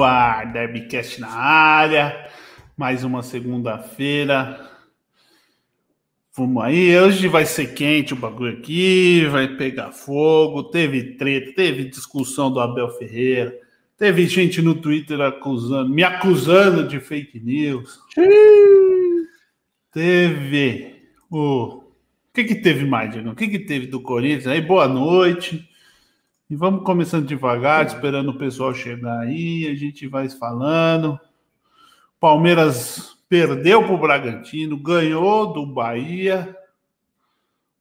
No ar, Derbycast na área, mais uma segunda-feira. Vamos aí, hoje vai ser quente o bagulho aqui, vai pegar fogo. Teve treta, teve discussão do Abel Ferreira, teve gente no Twitter acusando, me acusando de fake news. Teve o. O que, que teve mais, Diego? O que, que teve do Corinthians? Aí, boa noite. E vamos começando devagar, esperando o pessoal chegar aí, a gente vai falando. Palmeiras perdeu para o Bragantino, ganhou do Bahia.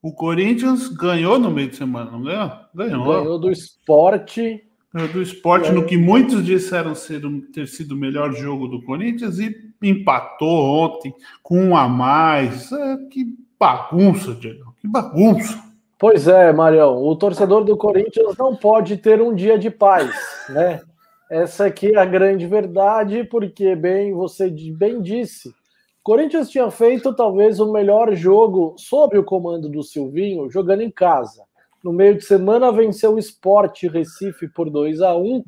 O Corinthians ganhou no meio de semana, não ganhou? Ganhou. Ganhou do esporte. Ganhou do esporte, no que muitos disseram ser, ter sido o melhor jogo do Corinthians e empatou ontem com um a mais. É, que bagunça, Diego, que bagunça. Pois é, Marião, o torcedor do Corinthians não pode ter um dia de paz, né? Essa aqui é a grande verdade, porque bem você bem disse, Corinthians tinha feito talvez o melhor jogo sob o comando do Silvinho, jogando em casa. No meio de semana venceu o Sport Recife por 2 a 1.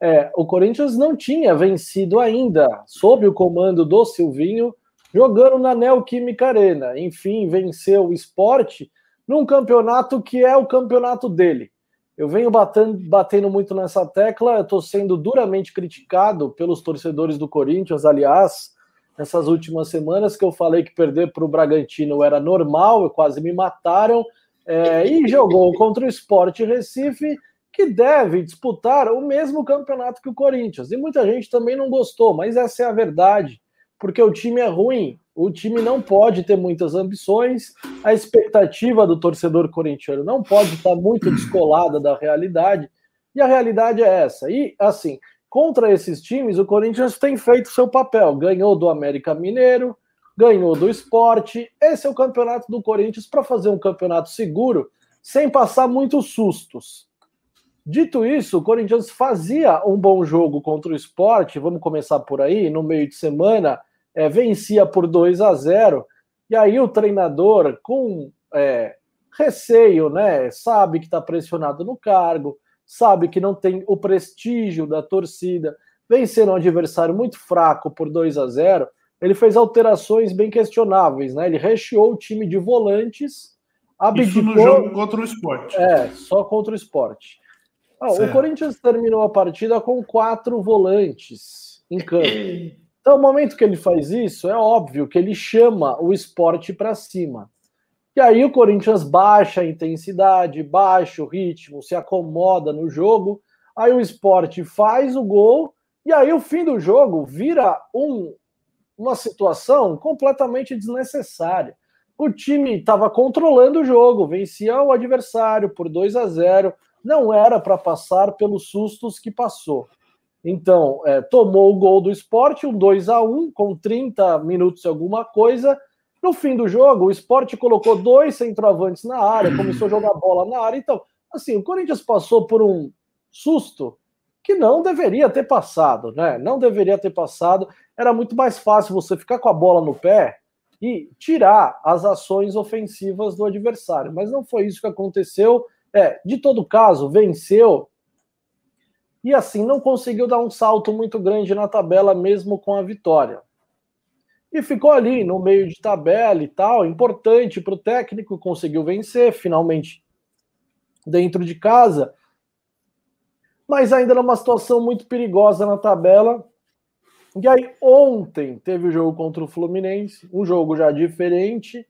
É, o Corinthians não tinha vencido ainda sob o comando do Silvinho, jogando na Neoquímica Arena. Enfim, venceu o Sport num campeonato que é o campeonato dele. Eu venho batendo, batendo muito nessa tecla, estou sendo duramente criticado pelos torcedores do Corinthians, aliás, nessas últimas semanas que eu falei que perder para o Bragantino era normal, quase me mataram, é, e jogou contra o Sport Recife, que deve disputar o mesmo campeonato que o Corinthians. E muita gente também não gostou, mas essa é a verdade, porque o time é ruim, o time não pode ter muitas ambições, a expectativa do torcedor corintiano não pode estar muito descolada da realidade, e a realidade é essa. E, assim, contra esses times, o Corinthians tem feito seu papel. Ganhou do América Mineiro, ganhou do esporte. Esse é o campeonato do Corinthians para fazer um campeonato seguro, sem passar muitos sustos. Dito isso, o Corinthians fazia um bom jogo contra o esporte, vamos começar por aí, no meio de semana é, vencia por 2 a 0 e aí o treinador, com é, receio, né, sabe que está pressionado no cargo, sabe que não tem o prestígio da torcida, vencendo um adversário muito fraco por 2 a 0 ele fez alterações bem questionáveis, né? Ele recheou o time de volantes, abdicou... Isso no jogo contra o esporte. É, só contra o esporte. Ah, o Corinthians terminou a partida com quatro volantes em campo. Então, no momento que ele faz isso, é óbvio que ele chama o esporte para cima. E aí o Corinthians baixa a intensidade, baixa o ritmo, se acomoda no jogo. Aí o esporte faz o gol, e aí o fim do jogo vira um, uma situação completamente desnecessária. O time estava controlando o jogo, vencia o adversário por 2 a 0, não era para passar pelos sustos que passou. Então, é, tomou o gol do esporte, um 2 a 1 com 30 minutos e alguma coisa. No fim do jogo, o esporte colocou dois centroavantes na área, começou a jogar bola na área. Então, assim, o Corinthians passou por um susto que não deveria ter passado, né? Não deveria ter passado. Era muito mais fácil você ficar com a bola no pé e tirar as ações ofensivas do adversário. Mas não foi isso que aconteceu. É, de todo caso, venceu e assim não conseguiu dar um salto muito grande na tabela, mesmo com a vitória. E ficou ali no meio de tabela e tal, importante para o técnico, conseguiu vencer finalmente dentro de casa, mas ainda numa situação muito perigosa na tabela. E aí, ontem teve o jogo contra o Fluminense, um jogo já diferente.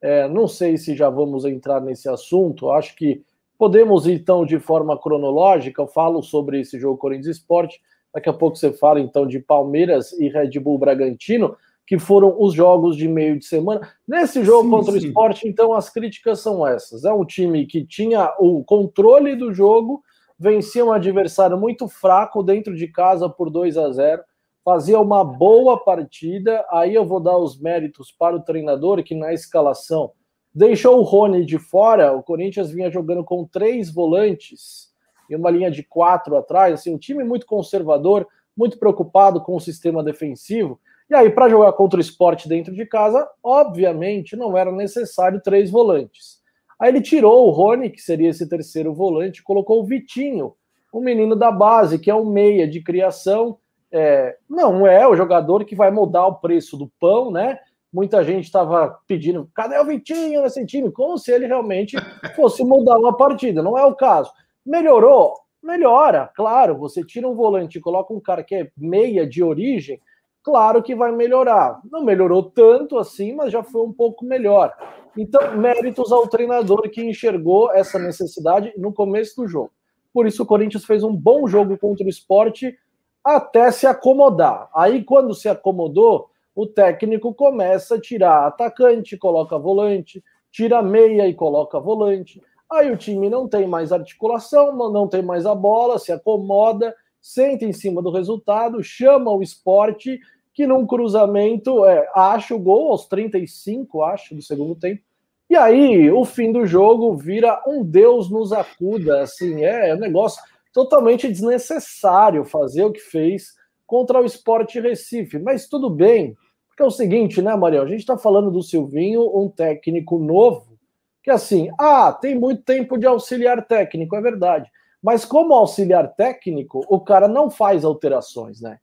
É, não sei se já vamos entrar nesse assunto, acho que Podemos então de forma cronológica, eu falo sobre esse jogo Corinthians Esporte, daqui a pouco você fala então de Palmeiras e Red Bull Bragantino, que foram os jogos de meio de semana. Nesse jogo sim, contra sim. o esporte, então, as críticas são essas. É um time que tinha o controle do jogo, vencia um adversário muito fraco dentro de casa por 2 a 0 fazia uma boa partida. Aí eu vou dar os méritos para o treinador, que na escalação Deixou o Rony de fora, o Corinthians vinha jogando com três volantes e uma linha de quatro atrás, assim, um time muito conservador, muito preocupado com o sistema defensivo. E aí, para jogar contra o esporte dentro de casa, obviamente não era necessário três volantes. Aí ele tirou o Rony, que seria esse terceiro volante, colocou o Vitinho, um menino da base, que é um meia de criação. É, não é o jogador que vai mudar o preço do pão, né? Muita gente estava pedindo, cadê o Vitinho nesse time? Como se ele realmente fosse mudar uma partida. Não é o caso. Melhorou? Melhora, claro. Você tira um volante e coloca um cara que é meia de origem, claro que vai melhorar. Não melhorou tanto assim, mas já foi um pouco melhor. Então, méritos ao treinador que enxergou essa necessidade no começo do jogo. Por isso, o Corinthians fez um bom jogo contra o esporte até se acomodar. Aí, quando se acomodou, o técnico começa a tirar atacante, coloca volante, tira meia e coloca volante. Aí o time não tem mais articulação, não tem mais a bola, se acomoda, senta em cima do resultado, chama o esporte que num cruzamento é, acha o gol aos 35, acho, do segundo tempo. E aí, o fim do jogo vira um Deus nos acuda. Assim, é, é um negócio totalmente desnecessário fazer o que fez contra o Sport Recife. Mas tudo bem, porque é o seguinte, né, Mariel? A gente está falando do Silvinho, um técnico novo, que assim, ah, tem muito tempo de auxiliar técnico, é verdade. Mas como auxiliar técnico, o cara não faz alterações, né?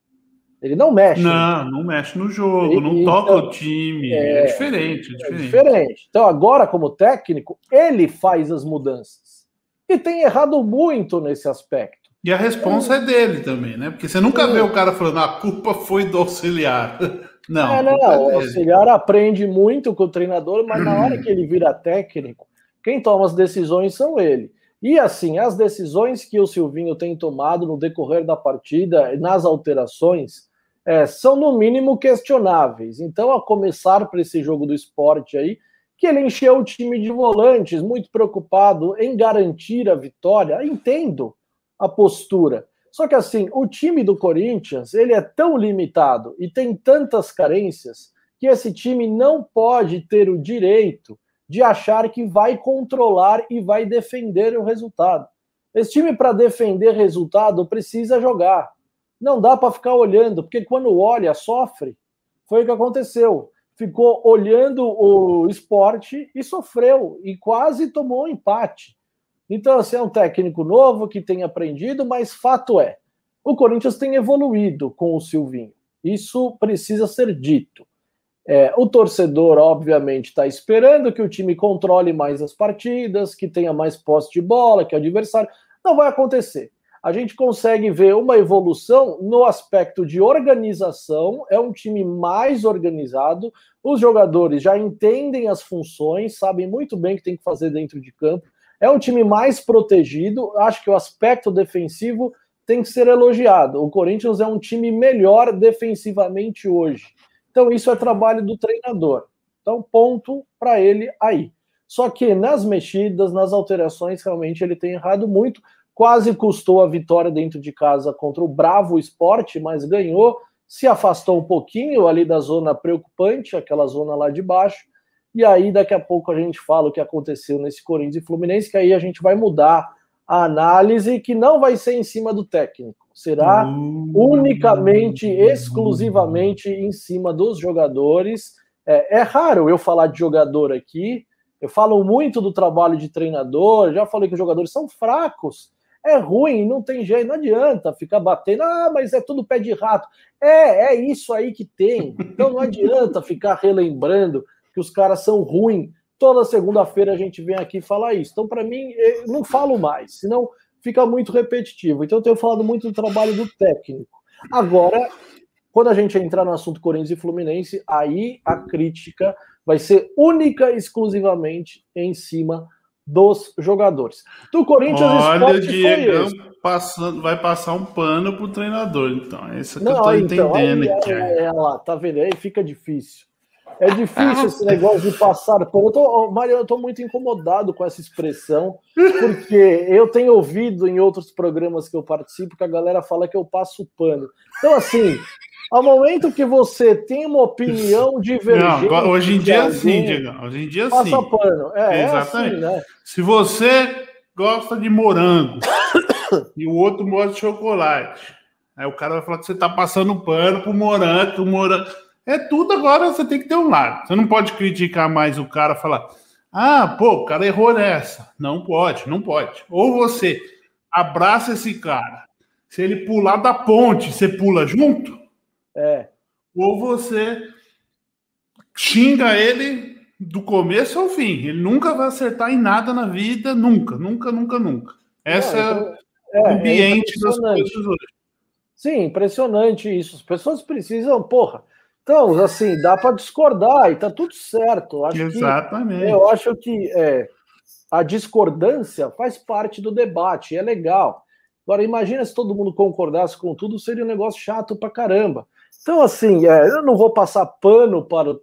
Ele não mexe. Não, não mexe no jogo, ele, não toca então, o time. É, é, diferente, é, diferente. É diferente. Então, agora, como técnico, ele faz as mudanças. E tem errado muito nesse aspecto. E a resposta é, é dele também, né? Porque você nunca vê o cara falando, a culpa foi do auxiliar. Não, é, não, o auxiliar aprende muito com o treinador, mas na hora que ele vira técnico, quem toma as decisões são ele. E assim, as decisões que o Silvinho tem tomado no decorrer da partida, nas alterações, é, são no mínimo questionáveis. Então, a começar para esse jogo do esporte aí, que ele encheu o time de volantes, muito preocupado em garantir a vitória. Entendo a postura. Só que assim, o time do Corinthians, ele é tão limitado e tem tantas carências que esse time não pode ter o direito de achar que vai controlar e vai defender o resultado. Esse time para defender resultado precisa jogar. Não dá para ficar olhando, porque quando olha, sofre. Foi o que aconteceu. Ficou olhando o esporte e sofreu, e quase tomou um empate. Então, assim, é um técnico novo que tem aprendido, mas fato é, o Corinthians tem evoluído com o Silvinho. Isso precisa ser dito. É, o torcedor, obviamente, está esperando que o time controle mais as partidas, que tenha mais posse de bola, que o adversário. Não vai acontecer a gente consegue ver uma evolução no aspecto de organização. É um time mais organizado, os jogadores já entendem as funções, sabem muito bem o que tem que fazer dentro de campo. É um time mais protegido. Acho que o aspecto defensivo tem que ser elogiado. O Corinthians é um time melhor defensivamente hoje. Então, isso é trabalho do treinador. Então, ponto para ele aí. Só que nas mexidas, nas alterações, realmente ele tem errado muito quase custou a vitória dentro de casa contra o Bravo Esporte, mas ganhou, se afastou um pouquinho ali da zona preocupante, aquela zona lá de baixo, e aí daqui a pouco a gente fala o que aconteceu nesse Corinthians e Fluminense, que aí a gente vai mudar a análise, que não vai ser em cima do técnico, será uhum. unicamente, exclusivamente em cima dos jogadores. É, é raro eu falar de jogador aqui, eu falo muito do trabalho de treinador, já falei que os jogadores são fracos, é ruim, não tem jeito, não adianta ficar batendo, ah, mas é tudo pé de rato. É, é isso aí que tem. Então não adianta ficar relembrando que os caras são ruins. Toda segunda-feira a gente vem aqui falar isso. Então, para mim, eu não falo mais, senão fica muito repetitivo. Então, eu tenho falado muito do trabalho do técnico. Agora, quando a gente entrar no assunto Corinthians e Fluminense, aí a crítica vai ser única e exclusivamente em cima dos jogadores. Do Corinthians Olha, o Diego passando, vai passar um pano pro treinador, então. É isso que Não, eu tô então, entendendo aqui. É, é, lá, tá vendo? Aí fica difícil. É difícil esse negócio de passar pano. Eu tô, Mário, eu tô muito incomodado com essa expressão, porque eu tenho ouvido em outros programas que eu participo que a galera fala que eu passo pano. Então, assim, ao momento que você tem uma opinião divergente. Não, hoje em dia é assim, Diego. Hoje em dia passa sim. pano. É, Exatamente. É assim, né? Se você gosta de morango e o outro gosta de chocolate, aí o cara vai falar que você está passando pano pro morango, pro morango. É tudo agora, você tem que ter um lado. Você não pode criticar mais o cara, falar, ah, pô, o cara errou nessa. Não pode, não pode. Ou você abraça esse cara. Se ele pular da ponte, você pula junto? É. Ou você xinga ele do começo ao fim. Ele nunca vai acertar em nada na vida, nunca, nunca, nunca, nunca. Essa então, é, é o ambiente é das coisas hoje. Sim, impressionante isso. As pessoas precisam, porra. Então, assim, dá para discordar e tá tudo certo. Acho Exatamente. Que, eu acho que é, a discordância faz parte do debate, é legal. Agora, imagina se todo mundo concordasse com tudo, seria um negócio chato pra caramba. Então, assim, é, eu não vou passar pano para o,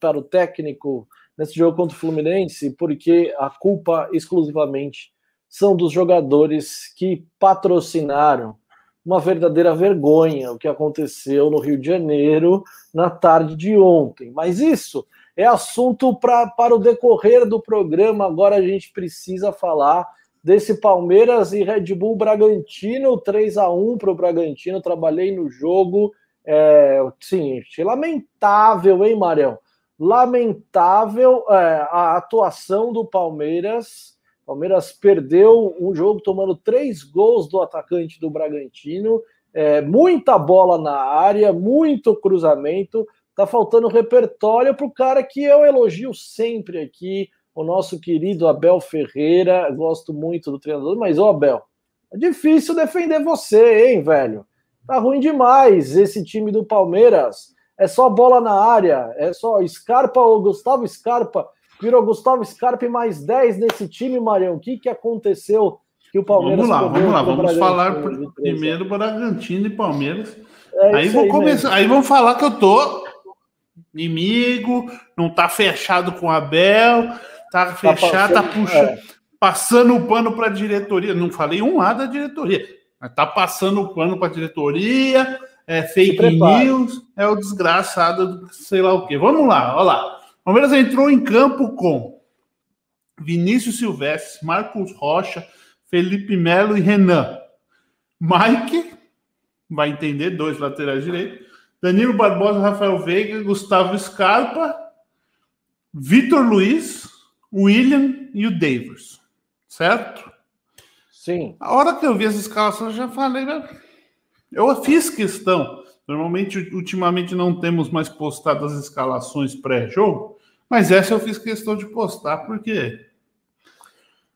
para o técnico nesse jogo contra o Fluminense, porque a culpa exclusivamente são dos jogadores que patrocinaram uma verdadeira vergonha o que aconteceu no Rio de Janeiro na tarde de ontem. Mas isso é assunto pra, para o decorrer do programa. Agora a gente precisa falar desse Palmeiras e Red Bull Bragantino, 3 a 1 para o Bragantino. Trabalhei no jogo. É, sim, lamentável, hein, Marião? Lamentável é, a atuação do Palmeiras. Palmeiras perdeu um jogo tomando três gols do atacante do Bragantino. É, muita bola na área, muito cruzamento. Tá faltando repertório para o cara que eu elogio sempre aqui, o nosso querido Abel Ferreira. Gosto muito do treinador, mas, ô Abel, é difícil defender você, hein, velho? Tá ruim demais esse time do Palmeiras. É só bola na área, é só Scarpa ou Gustavo Scarpa. Virou Gustavo Scarpa e mais 10 nesse time, Marião. O que, que aconteceu que o Palmeiras. Vamos lá, vamos lá, vamos falar primeiro Bragantino e Palmeiras. É aí vou começar, mesmo. aí vamos falar que eu tô inimigo, não tá fechado com o Abel, tá, tá fechado, tá, puxando, é. passando o pano para a diretoria. Não falei um lado da diretoria, mas tá passando o pano para a diretoria, é fake news, é o desgraçado, sei lá o quê. Vamos lá, olha lá. O Palmeiras entrou em campo com Vinícius Silvestre, Marcos Rocha, Felipe Melo e Renan. Mike, vai entender, dois laterais direitos. Danilo Barbosa, Rafael Veiga, Gustavo Scarpa, Vitor Luiz, William e o Davis. Certo? Sim. A hora que eu vi essa escalação, eu já falei, né? eu fiz questão. Normalmente, ultimamente, não temos mais postado as escalações pré-jogo, mas essa eu fiz questão de postar, porque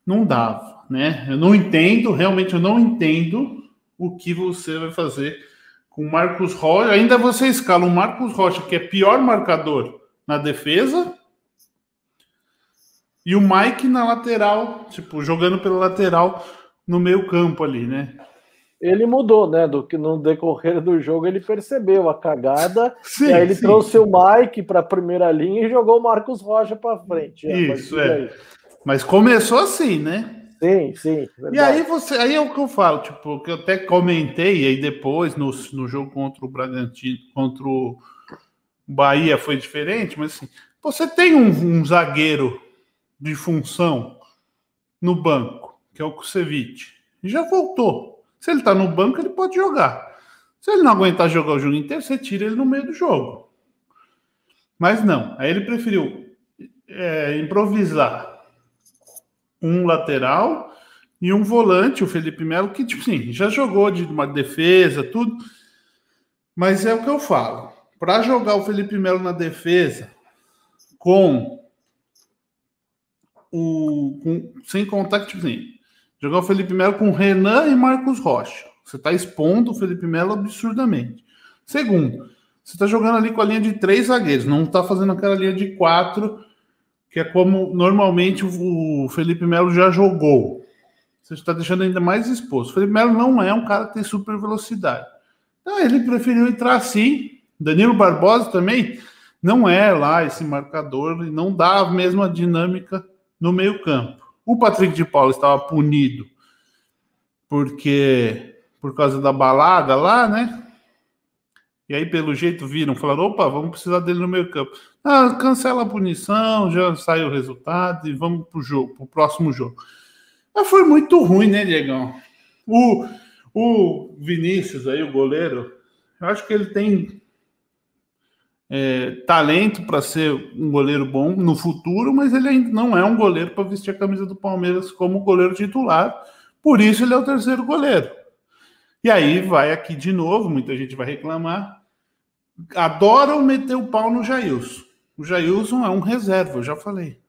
não dava, né? Eu não entendo, realmente eu não entendo o que você vai fazer com Marcos Rocha. Ainda você escala o Marcos Rocha, que é pior marcador na defesa, e o Mike na lateral, tipo, jogando pela lateral no meio campo ali, né? Ele mudou, né? Do que no decorrer do jogo ele percebeu a cagada, sim, e aí ele sim. trouxe o Mike para a primeira linha e jogou o Marcos Rocha para frente. Isso é. Mas começou assim, né? Sim, sim. Verdade. E aí você, aí é o que eu falo, tipo, que eu até comentei aí depois no, no jogo contra o Bragantino, contra o Bahia foi diferente, mas assim, você tem um, um zagueiro de função no banco, que é o Kusevich, já voltou. Se ele tá no banco, ele pode jogar. Se ele não aguentar jogar o jogo inteiro, você tira ele no meio do jogo. Mas não, aí ele preferiu é, improvisar um lateral e um volante, o Felipe Melo, que, tipo assim, já jogou de uma defesa, tudo. Mas é o que eu falo. Para jogar o Felipe Melo na defesa com o. Com, sem contar que, tipo assim, jogar o Felipe Melo com Renan e Marcos Rocha. Você está expondo o Felipe Melo absurdamente. Segundo, você está jogando ali com a linha de três zagueiros, não está fazendo aquela linha de quatro que é como normalmente o Felipe Melo já jogou. Você está deixando ainda mais exposto. O Felipe Melo não é um cara que tem super velocidade. Então ele preferiu entrar assim. Danilo Barbosa também não é lá esse marcador e não dá a mesma dinâmica no meio-campo. O Patrick de Paula estava punido porque por causa da balada lá, né? E aí, pelo jeito, viram, falaram: opa, vamos precisar dele no meio campo. Ah, cancela a punição, já saiu o resultado e vamos pro jogo, pro próximo jogo. Mas foi muito ruim, né, Diegão? O, o Vinícius aí, o goleiro, eu acho que ele tem é, talento para ser um goleiro bom no futuro, mas ele ainda não é um goleiro para vestir a camisa do Palmeiras como goleiro titular, Por isso ele é o terceiro goleiro. E aí vai aqui de novo, muita gente vai reclamar. Adoram meter o pau no Jailson. O Jailson é um reserva, eu já falei.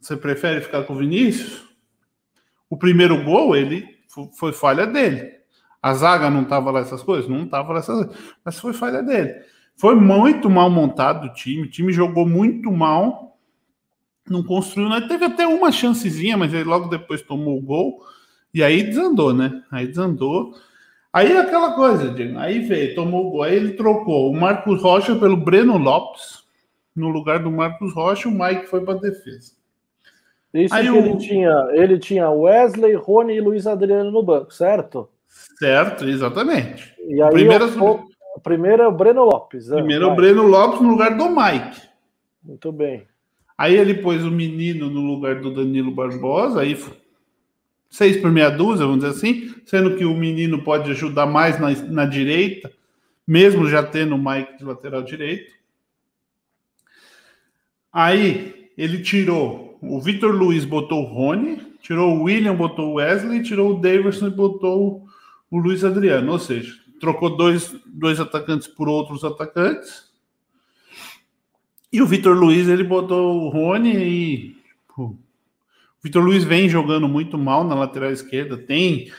Você prefere ficar com o Vinícius? O primeiro gol, ele foi falha dele. A zaga não estava lá essas coisas? Não estava lá essas coisas. Mas foi falha dele. Foi muito mal montado o time. O time jogou muito mal. Não construiu, né? Teve até uma chancezinha, mas ele logo depois tomou o gol. E aí desandou, né? Aí desandou. Aí é aquela coisa, Diego. Aí veio, tomou o gol. Aí ele trocou o Marcos Rocha pelo Breno Lopes. No lugar do Marcos Rocha, o Mike foi para defesa. Isso aí que o... ele tinha, ele tinha Wesley, Rony e Luiz Adriano no banco, certo? Certo, exatamente. E aí primeiro, primeiro é o Breno Lopes. Né? Primeiro é o Breno Lopes no lugar do Mike. Muito bem. Aí ele pôs o menino no lugar do Danilo Barbosa, aí seis por meia dúzia, vamos dizer assim, sendo que o menino pode ajudar mais na, na direita, mesmo já tendo o Mike de lateral direito. Aí ele tirou o Vitor Luiz, botou o Rony, tirou o William, botou o Wesley, tirou o Davidson e botou o Luiz Adriano. Ou seja, trocou dois, dois atacantes por outros atacantes. E o Vitor Luiz, ele botou o Rony e. O Vitor Luiz vem jogando muito mal na lateral esquerda, tem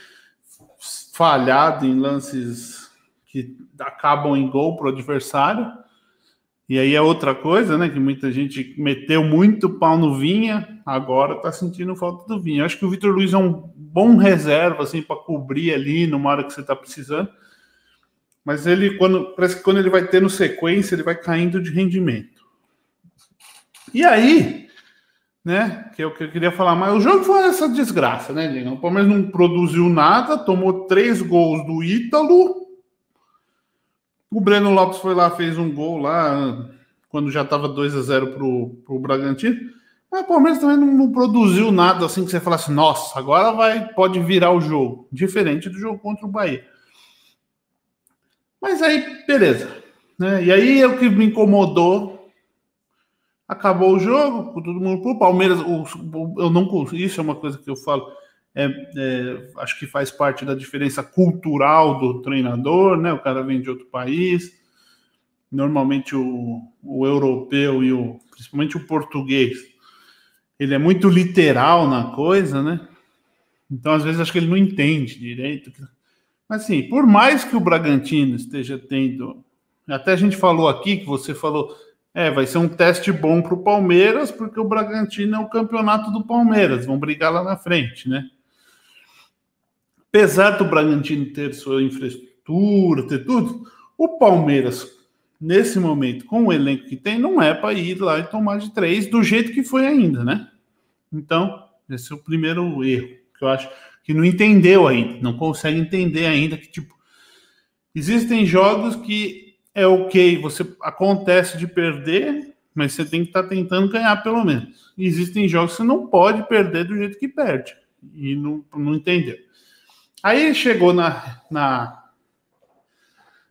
falhado em lances que acabam em gol para o adversário. E aí é outra coisa, né? Que muita gente meteu muito pau no Vinha, agora tá sentindo falta do Vinha. Acho que o Vitor Luiz é um bom reserva, assim, para cobrir ali numa hora que você tá precisando. Mas ele, quando parece que quando ele vai tendo sequência, ele vai caindo de rendimento. E aí, né? Que é o que eu queria falar, mas o jogo foi essa desgraça, né, Diego? O Palmeiras não produziu nada, tomou três gols do Ítalo o Breno Lopes foi lá, fez um gol lá, quando já estava 2 a 0 para o Bragantino. Mas o Palmeiras também não, não, produziu nada assim que você falasse, nossa, agora vai, pode virar o jogo. Diferente do jogo contra o Bahia. Mas aí, beleza. Né? E aí é o que me incomodou. Acabou o jogo, todo mundo. O Palmeiras, o, eu não. Isso é uma coisa que eu falo é, é, acho que faz parte da diferença cultural do treinador, né? O cara vem de outro país. Normalmente o, o europeu e o principalmente o português, ele é muito literal na coisa, né? Então às vezes acho que ele não entende direito. Mas assim, por mais que o Bragantino esteja tendo, até a gente falou aqui que você falou, é, vai ser um teste bom para o Palmeiras, porque o Bragantino é o campeonato do Palmeiras, vão brigar lá na frente, né? apesar do Bragantino ter sua infraestrutura, ter tudo, o Palmeiras, nesse momento, com o elenco que tem, não é para ir lá e tomar de três do jeito que foi ainda, né? Então, esse é o primeiro erro que eu acho que não entendeu ainda, não consegue entender ainda que, tipo, existem jogos que é ok, você acontece de perder, mas você tem que estar tá tentando ganhar pelo menos. E existem jogos que você não pode perder do jeito que perde. E não, não entendeu. Aí chegou na, na,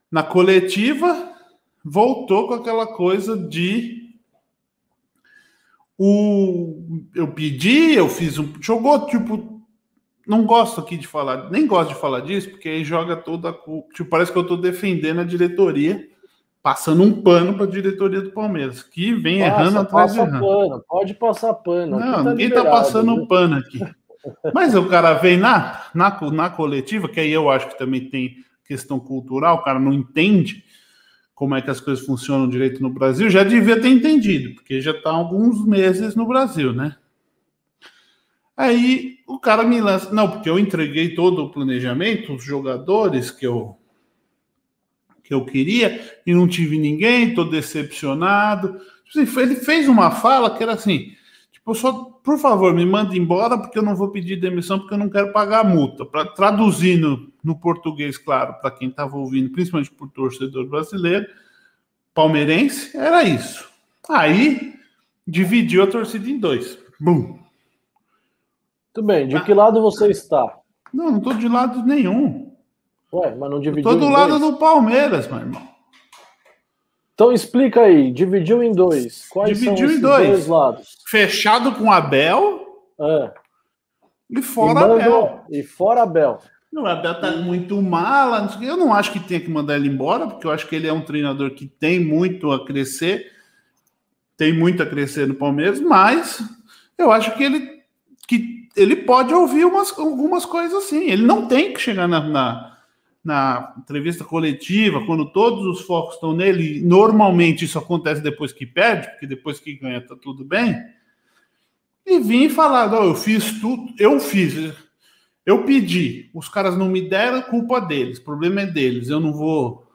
na coletiva, voltou com aquela coisa de o eu pedi, eu fiz um jogou tipo não gosto aqui de falar, nem gosto de falar disso, porque aí joga toda tipo, parece que eu estou defendendo a diretoria, passando um pano para a diretoria do Palmeiras, que vem Passa, errando atrás de errando. Pano, pode passar pano. Não, tá ninguém está passando viu? pano aqui. Mas o cara vem na, na, na coletiva, que aí eu acho que também tem questão cultural, o cara não entende como é que as coisas funcionam direito no Brasil, já devia ter entendido, porque já está alguns meses no Brasil, né? Aí o cara me lança, não, porque eu entreguei todo o planejamento, os jogadores que eu que eu queria e não tive ninguém, estou decepcionado. Tipo assim, ele fez uma fala que era assim: Tipo, só, por favor, me manda embora porque eu não vou pedir demissão porque eu não quero pagar a multa. Para traduzir no, no, português, claro, para quem estava ouvindo, principalmente por torcedor brasileiro, palmeirense, era isso. Aí dividiu a torcida em dois. Bum. Muito bem. De que lado você está? Não, não estou de lado nenhum. Ué, mas não dividiu. Estou do lado do Palmeiras, meu irmão. Então explica aí, dividiu em dois. Quais dividiu são em dois. dois. lados? Fechado com Abel. É. E fora e Abel. E fora Abel. O Abel tá muito mala. Eu não acho que tenha que mandar ele embora, porque eu acho que ele é um treinador que tem muito a crescer, tem muito a crescer no Palmeiras, mas eu acho que ele, que ele pode ouvir umas, algumas coisas assim. Ele não tem que chegar na, na, na entrevista coletiva, quando todos os focos estão nele. Normalmente isso acontece depois que perde, porque depois que ganha tá tudo bem. E vir falar: não, eu fiz tudo, eu fiz eu pedi, os caras não me deram, culpa deles, problema é deles. Eu não vou,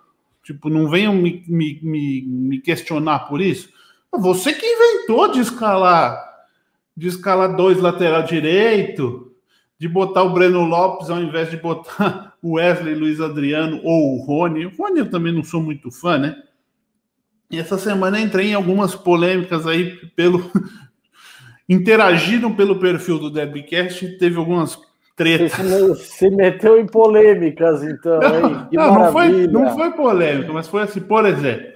tipo, não venham me, me, me, me questionar por isso. Você que inventou de escalar, de escalar dois lateral direito, de botar o Breno Lopes ao invés de botar o Wesley Luiz Adriano ou o Rony. O Rony eu também não sou muito fã, né? E essa semana entrei em algumas polêmicas aí pelo interagiram pelo perfil do Debcast, teve algumas treta. Se meteu em polêmicas, então? Que não, não, foi, não foi polêmica, mas foi assim, por exemplo.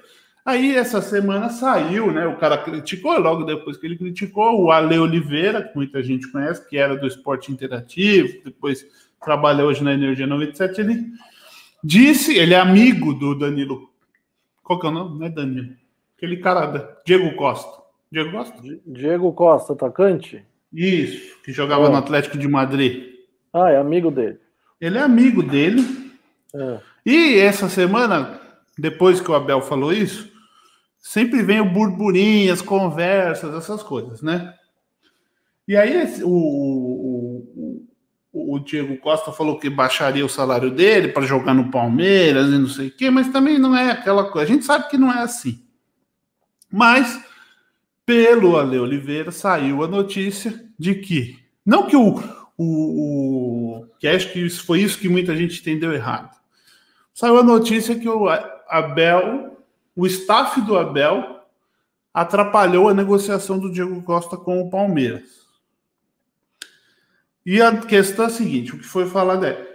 Aí essa semana saiu, né? O cara criticou, logo depois que ele criticou, o Ale Oliveira, que muita gente conhece, que era do esporte interativo, depois trabalha hoje na Energia 97, ele disse, ele é amigo do Danilo. Qual que é o nome? Não é Danilo. Aquele cara, Diego Costa. Diego Costa? Diego Costa, atacante? Isso, que jogava é. no Atlético de Madrid. Ah, é amigo dele. Ele é amigo dele. É. E essa semana, depois que o Abel falou isso, sempre vem o burburinho, as conversas, essas coisas, né? E aí o, o, o, o Diego Costa falou que baixaria o salário dele para jogar no Palmeiras e não sei o quê, mas também não é aquela coisa. A gente sabe que não é assim. Mas, pelo Ale Oliveira, saiu a notícia de que, não que o, o, que acho que isso foi isso que muita gente entendeu errado. Saiu a notícia que o Abel, o staff do Abel, atrapalhou a negociação do Diego Costa com o Palmeiras. E a questão é a seguinte: o que foi falado é.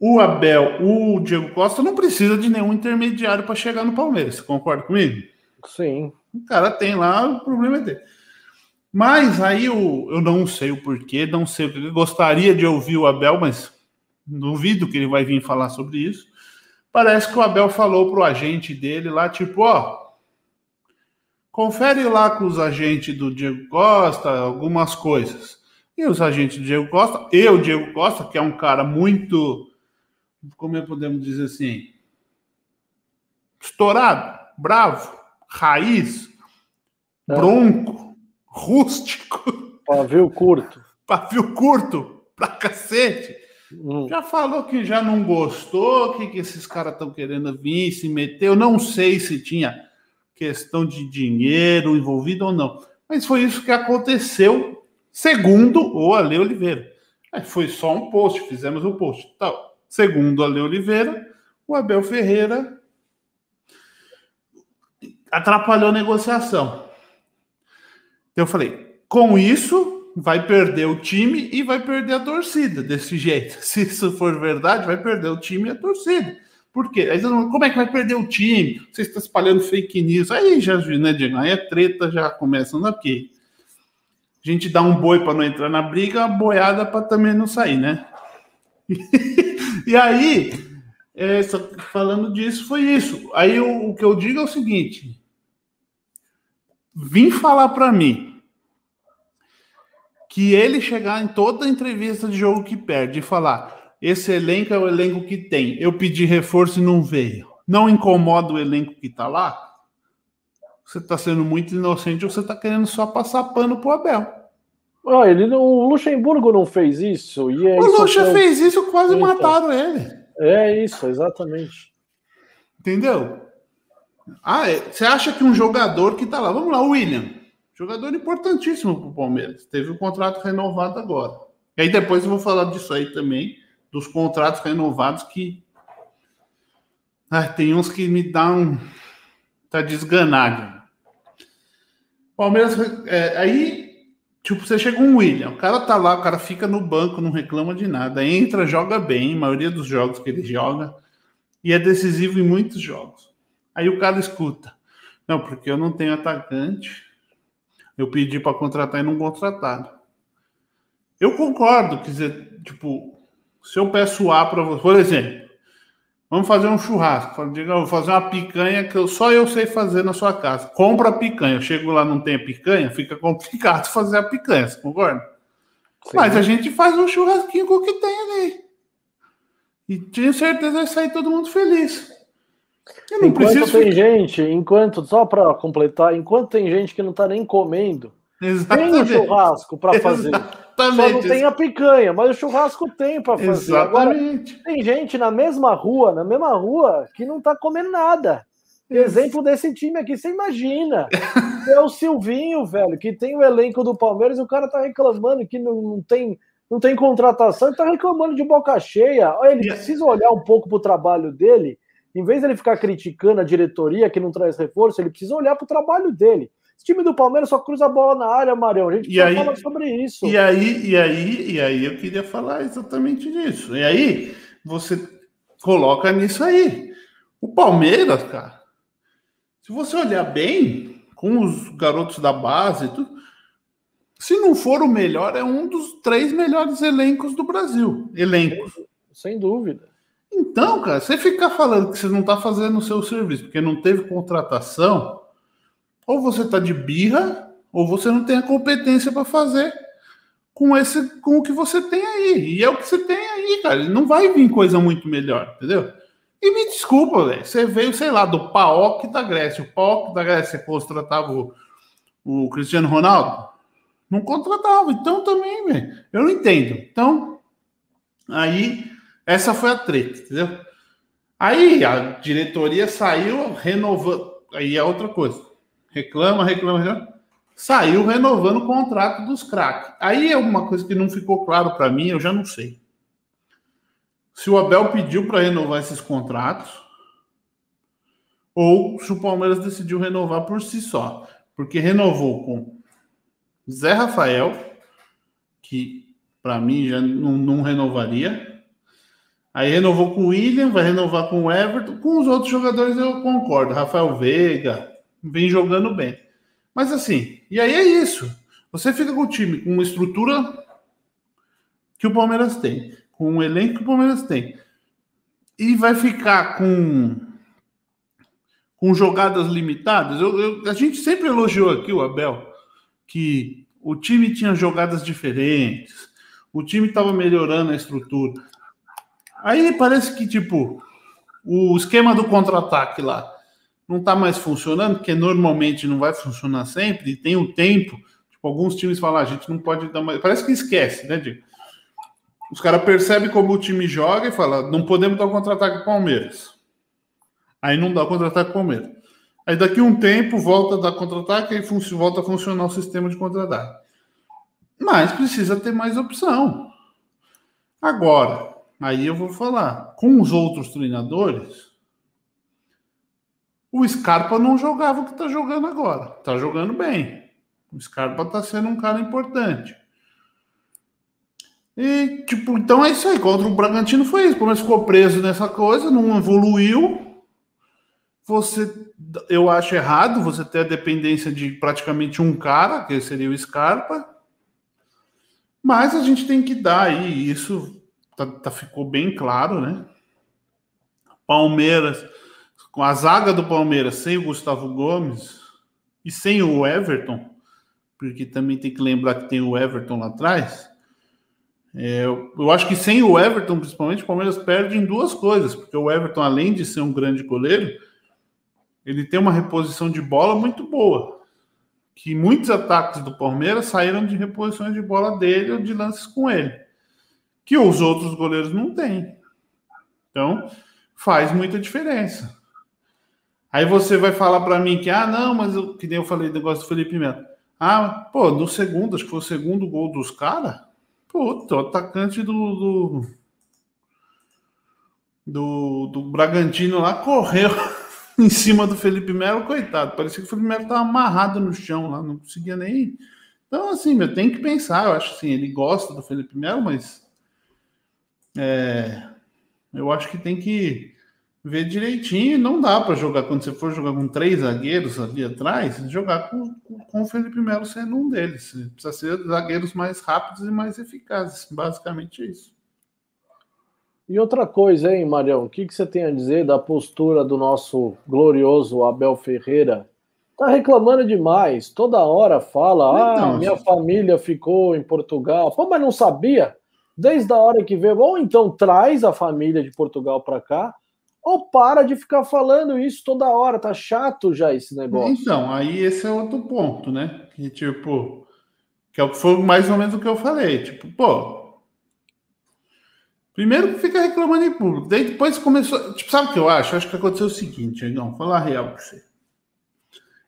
O Abel, o Diego Costa não precisa de nenhum intermediário para chegar no Palmeiras. Você concorda comigo? Sim. O cara tem lá, o problema é dele. Mas aí eu, eu não sei o porquê, não sei o que. Gostaria de ouvir o Abel, mas duvido que ele vai vir falar sobre isso. Parece que o Abel falou pro agente dele lá, tipo, ó, confere lá com os agentes do Diego Costa algumas coisas. E os agentes do Diego Costa, eu, Diego Costa, que é um cara muito, como podemos dizer assim, estourado, bravo, raiz, é. bronco, rústico. Pavio curto. Pavio curto, pra cacete. Hum. Já falou que já não gostou, que, que esses caras estão querendo vir, se meter. Eu não sei se tinha questão de dinheiro envolvido ou não. Mas foi isso que aconteceu, segundo o Ale Oliveira. É, foi só um post, fizemos um post. Então, segundo o Ale Oliveira, o Abel Ferreira atrapalhou a negociação. Eu falei, com isso vai perder o time e vai perder a torcida desse jeito. Se isso for verdade, vai perder o time e a torcida. Por quê? Aí, como é que vai perder o time? Você está espalhando fake news. Aí já, né, Diego? Aí a treta já começa aqui. A gente dá um boi para não entrar na briga, a boiada para também não sair, né? e aí, é, falando disso, foi isso. Aí o, o que eu digo é o seguinte: vim falar para mim que ele chegar em toda entrevista de jogo que perde e falar: esse elenco é o elenco que tem, eu pedi reforço e não veio, não incomoda o elenco que está lá, você está sendo muito inocente ou você está querendo só passar pano pro Abel. Oh, ele, o Luxemburgo não fez isso. E é o Luxa fez isso, quase então, mataram ele. É isso, exatamente. Entendeu? Ah, é, você acha que um jogador que tá lá, vamos lá, o William, Jogador importantíssimo para o Palmeiras. Teve o um contrato renovado agora. E aí depois eu vou falar disso aí também, dos contratos renovados que. Ah, tem uns que me dão. Tá desganado. Palmeiras. É, aí, tipo, você chega um William, o cara tá lá, o cara fica no banco, não reclama de nada. Entra, joga bem, maioria dos jogos que ele joga, e é decisivo em muitos jogos. Aí o cara escuta. Não, porque eu não tenho atacante, eu pedi para contratar e não contrataram. Eu concordo, quer dizer, tipo, se eu peço A para você, por exemplo, vamos fazer um churrasco, digamos, vou fazer uma picanha que eu, só eu sei fazer na sua casa. Compra a picanha, eu chego lá não tem a picanha, fica complicado fazer a picanha, você concorda? Sim. Mas a gente faz um churrasquinho com o que tem ali. E tenho certeza que vai sair todo mundo feliz. Enquanto preciso... tem gente, enquanto, só para completar, enquanto tem gente que não está nem comendo, Exatamente. tem o churrasco para fazer. Exatamente. Só não tem a picanha, mas o churrasco tem para fazer. Exatamente. Agora, tem gente na mesma rua, na mesma rua, que não está comendo nada. Exemplo desse time aqui, você imagina. É o Silvinho, velho, que tem o elenco do Palmeiras e o cara tá reclamando que não, não tem não tem contratação, ele tá reclamando de boca cheia. Ele precisa olhar um pouco pro trabalho dele. Em vez de ele ficar criticando a diretoria que não traz reforço, ele precisa olhar pro trabalho dele. Esse time do Palmeiras só cruza a bola na área, Marião. A gente precisa falar sobre isso. E aí, e aí, e aí eu queria falar exatamente disso. E aí, você coloca nisso aí. O Palmeiras, cara, se você olhar bem, com os garotos da base e tudo, se não for o melhor, é um dos três melhores elencos do Brasil. Elencos. Sem dúvida. Então, cara, você ficar falando que você não está fazendo o seu serviço porque não teve contratação, ou você está de birra, ou você não tem a competência para fazer com esse com o que você tem aí. E é o que você tem aí, cara. Não vai vir coisa muito melhor, entendeu? E me desculpa, velho. Você veio, sei lá, do PAOC da Grécia. O PAOC da Grécia contratava o, o Cristiano Ronaldo. Não contratava. Então também, velho. Eu não entendo. Então, aí, essa foi a treta, entendeu? Aí a diretoria saiu renovando. Aí é outra coisa. Reclama, reclama, reclama. Saiu renovando o contrato dos craques. Aí é uma coisa que não ficou claro para mim, eu já não sei. Se o Abel pediu para renovar esses contratos, ou se o Palmeiras decidiu renovar por si só. Porque renovou com Zé Rafael, que para mim já não, não, renovaria. Aí renovou com o William, vai renovar com o Everton. Com os outros jogadores eu concordo. Rafael Veiga vem jogando bem. Mas assim, e aí é isso. Você fica com o time com uma estrutura que o Palmeiras tem, com um elenco que o Palmeiras tem, e vai ficar com com jogadas limitadas. Eu, eu, a gente sempre elogiou aqui o Abel que o time tinha jogadas diferentes, o time estava melhorando a estrutura. Aí parece que, tipo, o esquema do contra-ataque lá não está mais funcionando, porque normalmente não vai funcionar sempre, tem o um tempo. Tipo, alguns times falam, ah, a gente não pode dar mais. Parece que esquece, né, Diego? Os caras percebem como o time joga e falam, não podemos dar o contra-ataque Palmeiras. Aí não dá o contra-ataque Palmeiras. Aí daqui um tempo volta a dar contra-ataque e volta a funcionar o sistema de contra-ataque. Mas precisa ter mais opção. Agora, aí eu vou falar, com os outros treinadores, o Scarpa não jogava o que está jogando agora. Está jogando bem. O Scarpa está sendo um cara importante. E, tipo, então é isso aí. Contra o Bragantino foi isso. Como ficou preso nessa coisa, não evoluiu você, eu acho errado você ter a dependência de praticamente um cara, que seria o Scarpa, mas a gente tem que dar aí, isso tá, tá, ficou bem claro, né? Palmeiras, com a zaga do Palmeiras sem o Gustavo Gomes e sem o Everton, porque também tem que lembrar que tem o Everton lá atrás. É, eu acho que sem o Everton, principalmente, o Palmeiras perde em duas coisas, porque o Everton, além de ser um grande goleiro, ele tem uma reposição de bola muito boa. Que muitos ataques do Palmeiras saíram de reposições de bola dele ou de lances com ele. Que os outros goleiros não têm. Então, faz muita diferença. Aí você vai falar para mim que, ah, não, mas eu, que nem eu falei do negócio do Felipe Melo. Ah, pô, no segundo, acho que foi o segundo gol dos caras. Pô, o atacante do, do, do, do Bragantino lá correu em cima do Felipe Melo, coitado. Parecia que o Felipe Melo estava amarrado no chão lá, não conseguia nem. Então, assim, meu, tem que pensar. Eu acho assim, ele gosta do Felipe Melo, mas é, eu acho que tem que Vê direitinho, não dá para jogar quando você for jogar com três zagueiros ali atrás, jogar com, com o Felipe Melo sendo um deles. Precisa ser zagueiros mais rápidos e mais eficazes. Basicamente isso. E outra coisa, hein, Marião? O que, que você tem a dizer da postura do nosso glorioso Abel Ferreira? Tá reclamando demais. Toda hora fala: ah, minha família ficou em Portugal. Pô, mas não sabia? Desde a hora que veio. Ou então traz a família de Portugal para cá ou para de ficar falando isso toda hora, tá chato já esse negócio. Então, aí esse é outro ponto, né? Que tipo, que é foi mais ou menos o que eu falei, tipo, pô, primeiro fica reclamando em público, daí depois começou, tipo, sabe o que eu acho? Acho que aconteceu o seguinte, não, falar real pra você.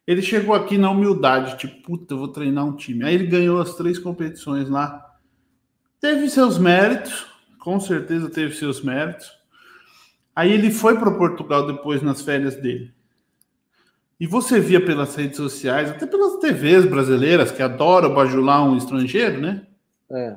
Ele chegou aqui na humildade, tipo, puta, eu vou treinar um time. Aí ele ganhou as três competições lá. Teve seus méritos, com certeza teve seus méritos. Aí ele foi para Portugal depois nas férias dele. E você via pelas redes sociais, até pelas TVs brasileiras, que adoram bajular um estrangeiro, né? É.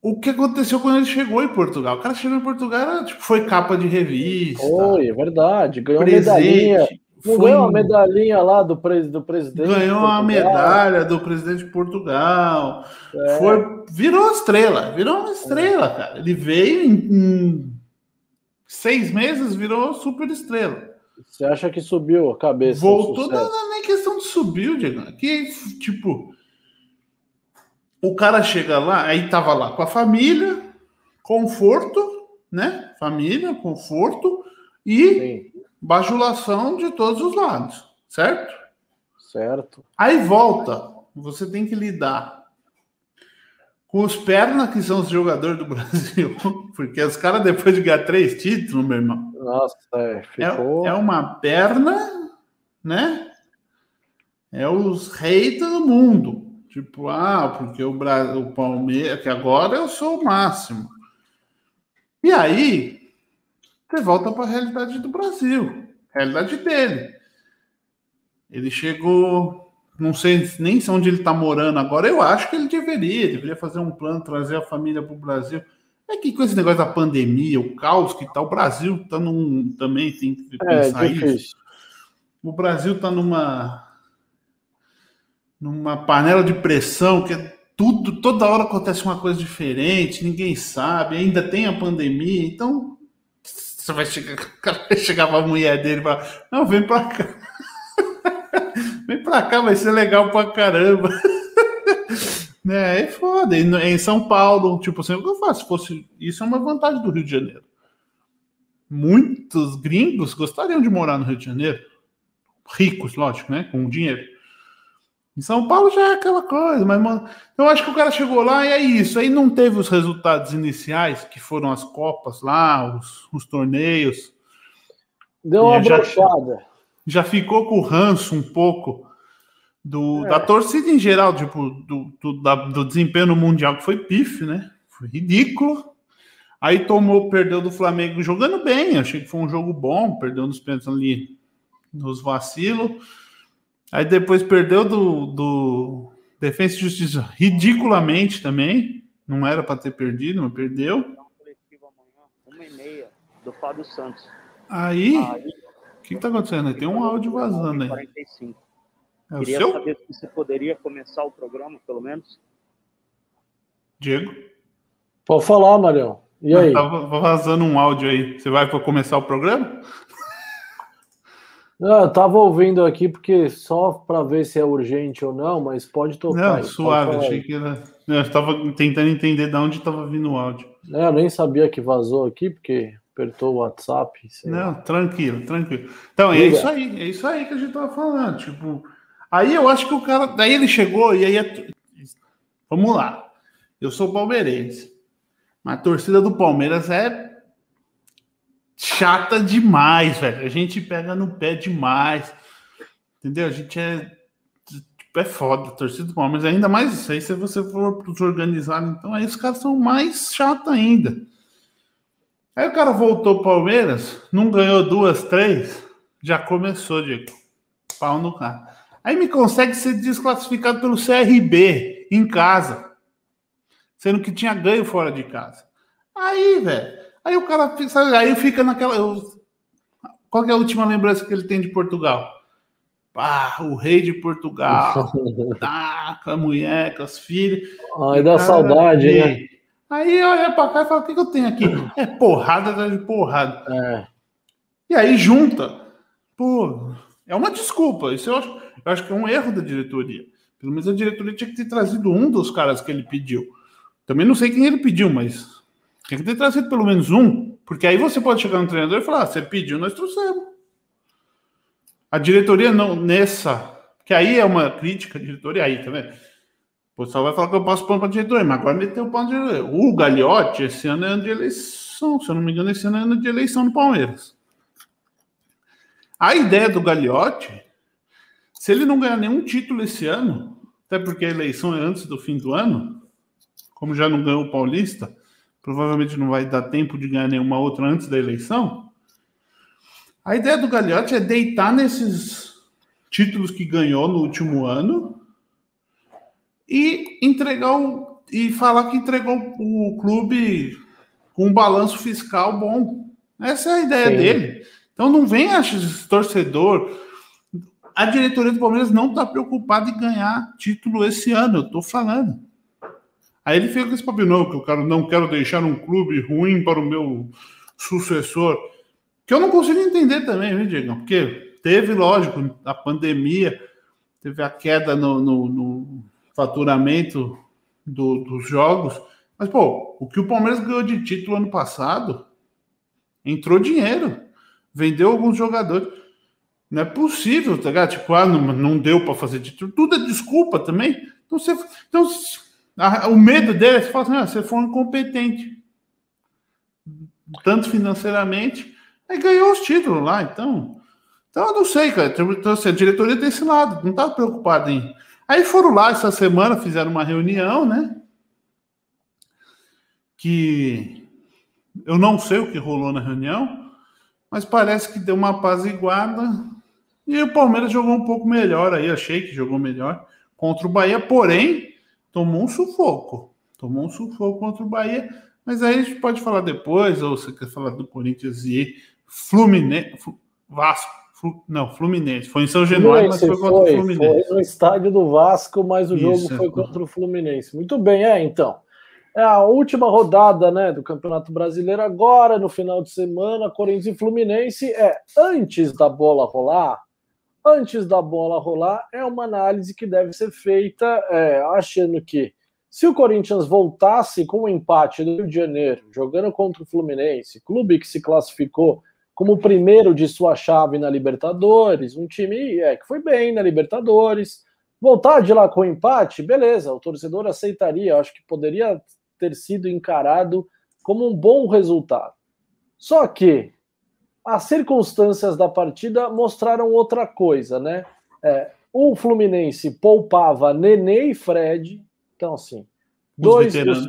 O que aconteceu quando ele chegou em Portugal? O cara chegou em Portugal, era, tipo, foi capa de revista. Foi, é verdade. Ganhou presente, medalhinha. Não foi... ganhou uma medalhinha lá do, pres, do presidente. Ganhou uma medalha do presidente de Portugal. É. Foi, virou estrela, virou uma estrela, cara. Ele veio em, em seis meses virou super estrela. Você acha que subiu a cabeça? Voltou, não, não é nem questão de subiu, Diego. Que, tipo, o cara chega lá, aí tava lá com a família, conforto, né? Família, conforto e Sim. Bajulação de todos os lados, certo? Certo. Aí volta, você tem que lidar com os pernas que são os jogadores do Brasil, porque os caras, depois de ganhar três títulos, meu irmão. Nossa, é, ficou... é, é uma perna, né? É os reis do mundo. Tipo, ah, porque o, Brasil, o Palmeiras, que agora eu sou o máximo. E aí, você volta para a realidade do Brasil, realidade dele. Ele chegou não sei nem onde ele está morando agora. Eu acho que ele deveria, deveria fazer um plano, trazer a família para o Brasil. É que com esse negócio da pandemia, o caos que está, o Brasil está num. Também tem que é, pensar é, isso. O Brasil está numa. numa panela de pressão que é tudo, toda hora acontece uma coisa diferente, ninguém sabe, ainda tem a pandemia, então você vai chegar, vai chegar para a mulher dele e falar, não, vem para cá. Vem pra cá, vai ser legal pra caramba. né? É foda. Em São Paulo, tipo assim, o que eu faço? Se fosse. Isso é uma vantagem do Rio de Janeiro. Muitos gringos gostariam de morar no Rio de Janeiro. Ricos, lógico, né? Com dinheiro. Em São Paulo já é aquela coisa, mas mano, eu acho que o cara chegou lá e é isso. Aí não teve os resultados iniciais, que foram as Copas lá, os, os torneios. Deu uma brochada já ficou com o ranço um pouco do, é. da torcida em geral, tipo, do, do, da, do desempenho no Mundial, que foi pife, né? Foi ridículo. Aí tomou, perdeu do Flamengo jogando bem, achei que foi um jogo bom, perdeu nos pênaltis ali nos vacilos. Aí depois perdeu do, do Defensa e Justiça ridiculamente também. Não era para ter perdido, mas perdeu. Uma e meia do Fábio Santos. Aí, o que está acontecendo? Tem um áudio vazando aí. 45. É Queria seu? saber se você poderia começar o programa, pelo menos. Diego? Pode falar, Marião. E aí? Tá vazando um áudio aí. Você vai para começar o programa? Não, eu tava ouvindo aqui porque só para ver se é urgente ou não, mas pode tocar. Não, suave, achei que era. Eu estava tentando entender de onde estava vindo o áudio. É, eu nem sabia que vazou aqui, porque apertou o WhatsApp. Não, lá. tranquilo, tranquilo. Então, é isso aí, é isso aí que a gente tava falando. Tipo, aí eu acho que o cara. Daí ele chegou e aí. É... Vamos lá. Eu sou palmeirense. Mas a torcida do Palmeiras é chata demais, velho. A gente pega no pé demais. Entendeu? A gente é. É foda. Torcida do Palmeiras, ainda mais isso aí, se você for para os organizados, então aí os caras são mais chatos ainda. Aí o cara voltou pro Palmeiras, não ganhou duas, três, já começou, Diego. Pau no cara. Aí me consegue ser desclassificado pelo CRB em casa, sendo que tinha ganho fora de casa. Aí, velho, Aí o cara sabe, aí fica naquela. Qual é a última lembrança que ele tem de Portugal? Ah, o rei de Portugal. ah, com a mulher, com as filhas. Ai, dá saudade, né? Aí olha pra cá e fala: o que, que eu tenho aqui? É porrada atrás de porrada. É. E aí junta. Pô, é uma desculpa. Isso eu acho, eu acho que é um erro da diretoria. Pelo menos a diretoria tinha que ter trazido um dos caras que ele pediu. Também não sei quem ele pediu, mas tinha que ter trazido pelo menos um. Porque aí você pode chegar no treinador e falar: ah, você pediu, nós trouxemos. A diretoria não, nessa. Que aí é uma crítica diretoria, aí, vendo? O pessoal vai falar que eu passo pano para diretoria, mas agora meteu o pano de diretoria. O Gagliotti, esse ano é ano de eleição. Se eu não me engano, esse ano é ano de eleição no Palmeiras. A ideia do Gagliotti, se ele não ganhar nenhum título esse ano, até porque a eleição é antes do fim do ano, como já não ganhou o Paulista, provavelmente não vai dar tempo de ganhar nenhuma outra antes da eleição. A ideia do Gagliotti é deitar nesses títulos que ganhou no último ano e entregar o, e falar que entregou o clube com um balanço fiscal bom. Essa é a ideia Sim. dele. Então não vem esse torcedor. A diretoria do Palmeiras não está preocupada em ganhar título esse ano, eu estou falando. Aí ele fica com esse papel, não, que eu não quero deixar um clube ruim para o meu sucessor. Que eu não consigo entender também, viu, Diego? Porque teve, lógico, a pandemia, teve a queda no, no, no faturamento do, dos jogos. Mas, pô, o que o Palmeiras ganhou de título ano passado, entrou dinheiro, vendeu alguns jogadores. Não é possível, tá ligado? Tipo, ah, não, não deu para fazer título. Tudo é desculpa também. Então, você, então o medo dele é que assim, ah, você foi incompetente. Tanto financeiramente. Aí ganhou os títulos lá, então. Então eu não sei, cara. Então, então assim, a diretoria desse lado, não estava preocupada em. Aí foram lá essa semana, fizeram uma reunião, né? Que eu não sei o que rolou na reunião, mas parece que deu uma apaziguada. E o Palmeiras jogou um pouco melhor aí, achei que jogou melhor contra o Bahia, porém tomou um sufoco. Tomou um sufoco contra o Bahia. Mas aí a gente pode falar depois, ou você quer falar do Corinthians e Fluminense, Vasco. não, Fluminense. Foi em São Januário, mas foi contra foi, o Fluminense. Foi no estádio do Vasco, mas o jogo Isso, foi contra o Fluminense. Muito bem, é, então. É a última rodada né, do Campeonato Brasileiro agora, no final de semana, Corinthians e Fluminense. É antes da bola rolar, antes da bola rolar, é uma análise que deve ser feita é, achando que se o Corinthians voltasse com um empate no Rio de Janeiro, jogando contra o Fluminense, clube que se classificou como o primeiro de sua chave na Libertadores, um time é, que foi bem na Libertadores, voltar de lá com um empate, beleza, o torcedor aceitaria, acho que poderia ter sido encarado como um bom resultado. Só que as circunstâncias da partida mostraram outra coisa, né? É, o Fluminense poupava Nenê e Fred, então assim, dois dos,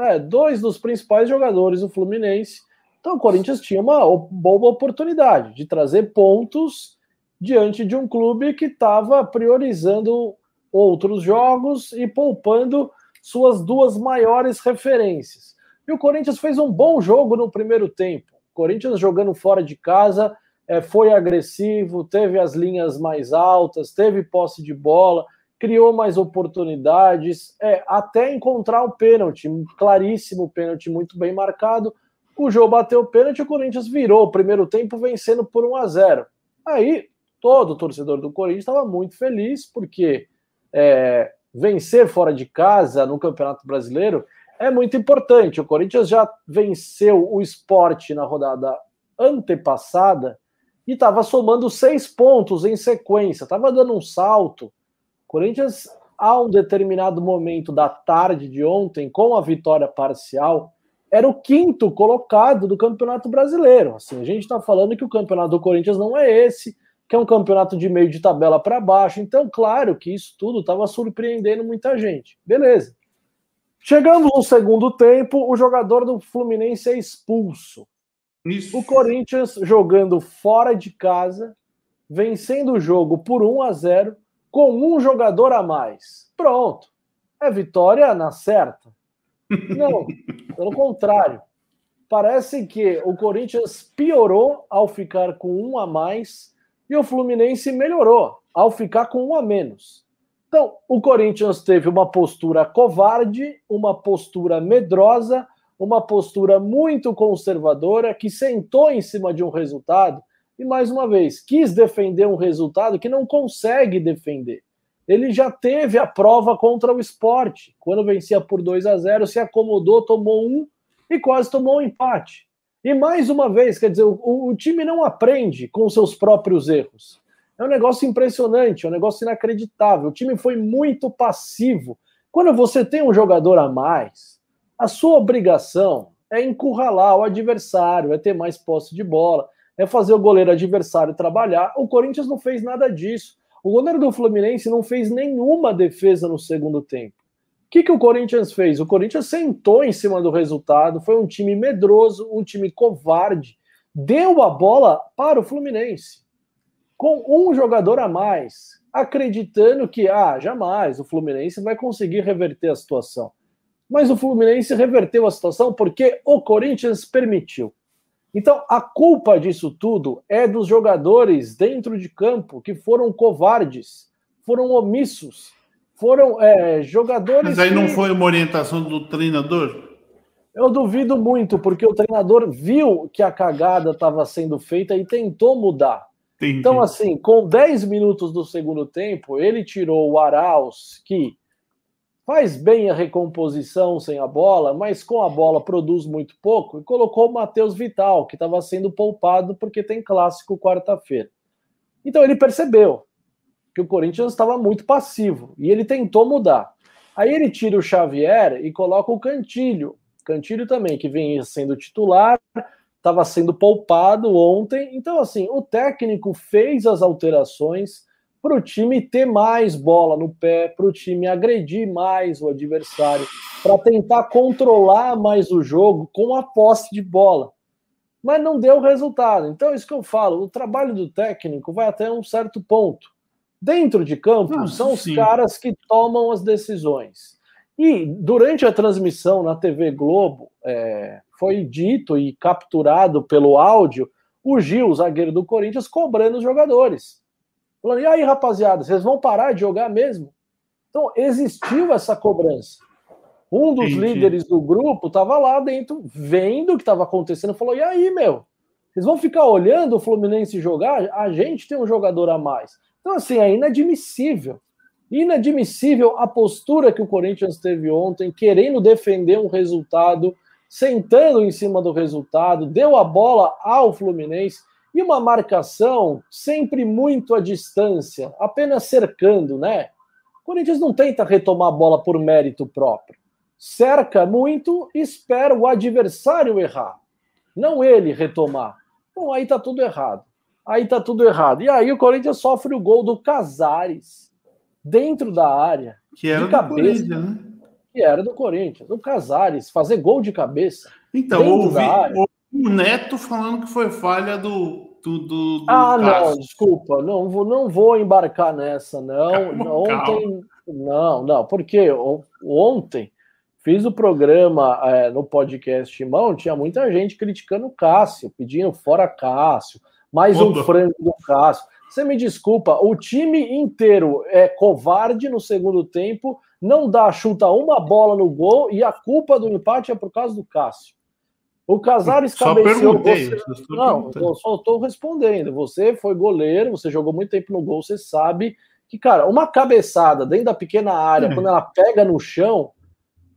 é, dois dos principais jogadores do Fluminense. Então o Corinthians tinha uma boa oportunidade de trazer pontos diante de um clube que estava priorizando outros jogos e poupando suas duas maiores referências. E o Corinthians fez um bom jogo no primeiro tempo. Corinthians jogando fora de casa, é, foi agressivo, teve as linhas mais altas, teve posse de bola, criou mais oportunidades, é, até encontrar o pênalti, um claríssimo pênalti, muito bem marcado. O jogo bateu o pênalti, o Corinthians virou o primeiro tempo vencendo por 1 a 0. Aí todo torcedor do Corinthians estava muito feliz, porque é, vencer fora de casa no Campeonato Brasileiro é muito importante. O Corinthians já venceu o esporte na rodada antepassada e estava somando seis pontos em sequência, estava dando um salto. O Corinthians, a um determinado momento da tarde de ontem, com a vitória parcial, era o quinto colocado do Campeonato Brasileiro. Assim, a gente está falando que o campeonato do Corinthians não é esse, que é um campeonato de meio de tabela para baixo. Então, claro que isso tudo estava surpreendendo muita gente. Beleza. Chegamos no segundo tempo, o jogador do Fluminense é expulso. Isso. O Corinthians jogando fora de casa, vencendo o jogo por 1 a 0 com um jogador a mais. Pronto. É vitória na certa? Não, pelo contrário. Parece que o Corinthians piorou ao ficar com um a mais e o Fluminense melhorou ao ficar com um a menos. Então, o Corinthians teve uma postura covarde, uma postura medrosa, uma postura muito conservadora, que sentou em cima de um resultado e, mais uma vez, quis defender um resultado que não consegue defender. Ele já teve a prova contra o esporte. Quando vencia por 2 a 0, se acomodou, tomou um e quase tomou um empate. E mais uma vez, quer dizer, o, o time não aprende com seus próprios erros. É um negócio impressionante, é um negócio inacreditável. O time foi muito passivo. Quando você tem um jogador a mais, a sua obrigação é encurralar o adversário, é ter mais posse de bola, é fazer o goleiro adversário trabalhar. O Corinthians não fez nada disso. O goleiro do Fluminense não fez nenhuma defesa no segundo tempo. O que, que o Corinthians fez? O Corinthians sentou em cima do resultado, foi um time medroso, um time covarde, deu a bola para o Fluminense com um jogador a mais, acreditando que, ah, jamais o Fluminense vai conseguir reverter a situação. Mas o Fluminense reverteu a situação porque o Corinthians permitiu. Então, a culpa disso tudo é dos jogadores dentro de campo que foram covardes, foram omissos, foram é, jogadores. Mas aí que... não foi uma orientação do treinador? Eu duvido muito, porque o treinador viu que a cagada estava sendo feita e tentou mudar. Entendi. Então, assim, com 10 minutos do segundo tempo, ele tirou o Arauz, que faz bem a recomposição sem a bola, mas com a bola produz muito pouco, e colocou o Matheus Vital, que estava sendo poupado porque tem clássico quarta-feira. Então ele percebeu que o Corinthians estava muito passivo e ele tentou mudar. Aí ele tira o Xavier e coloca o Cantilho. Cantilho também, que vem sendo titular, estava sendo poupado ontem. Então, assim, o técnico fez as alterações para o time ter mais bola no pé, para o time agredir mais o adversário, para tentar controlar mais o jogo com a posse de bola. Mas não deu resultado. Então, isso que eu falo: o trabalho do técnico vai até um certo ponto. Dentro de campo, ah, são sim. os caras que tomam as decisões. E durante a transmissão na TV Globo, é, foi dito e capturado pelo áudio o Gil, zagueiro do Corinthians, cobrando os jogadores. Falando, e aí, rapaziada, vocês vão parar de jogar mesmo? Então, existiu essa cobrança. Um dos Entendi. líderes do grupo estava lá dentro, vendo o que estava acontecendo, falou: e aí, meu? Vocês vão ficar olhando o Fluminense jogar? A gente tem um jogador a mais. Então, assim, é inadmissível. Inadmissível a postura que o Corinthians teve ontem, querendo defender um resultado sentando em cima do resultado, deu a bola ao Fluminense e uma marcação sempre muito à distância, apenas cercando, né? O Corinthians não tenta retomar a bola por mérito próprio. Cerca muito e espera o adversário errar, não ele retomar. Então aí tá tudo errado. Aí tá tudo errado. E aí o Corinthians sofre o gol do Casares dentro da área, que era de cabeça. né? Que era do Corinthians, do Casares, fazer gol de cabeça. Então, ouvi, ouvi o Neto falando que foi falha do. do, do, do ah, não, desculpa, não vou, não vou embarcar nessa, não. Calma, ontem, calma. não, não, porque ontem fiz o programa é, no podcast Mão, tinha muita gente criticando o Cássio, pedindo fora Cássio, mais Opa. um frango do Cássio. Você me desculpa, o time inteiro é covarde no segundo tempo não dá, chuta uma bola no gol e a culpa do empate é por causa do Cássio. O Casares só cabeceou. Você... Não, eu só estou respondendo. Você foi goleiro, você jogou muito tempo no gol, você sabe que, cara, uma cabeçada dentro da pequena área, é. quando ela pega no chão,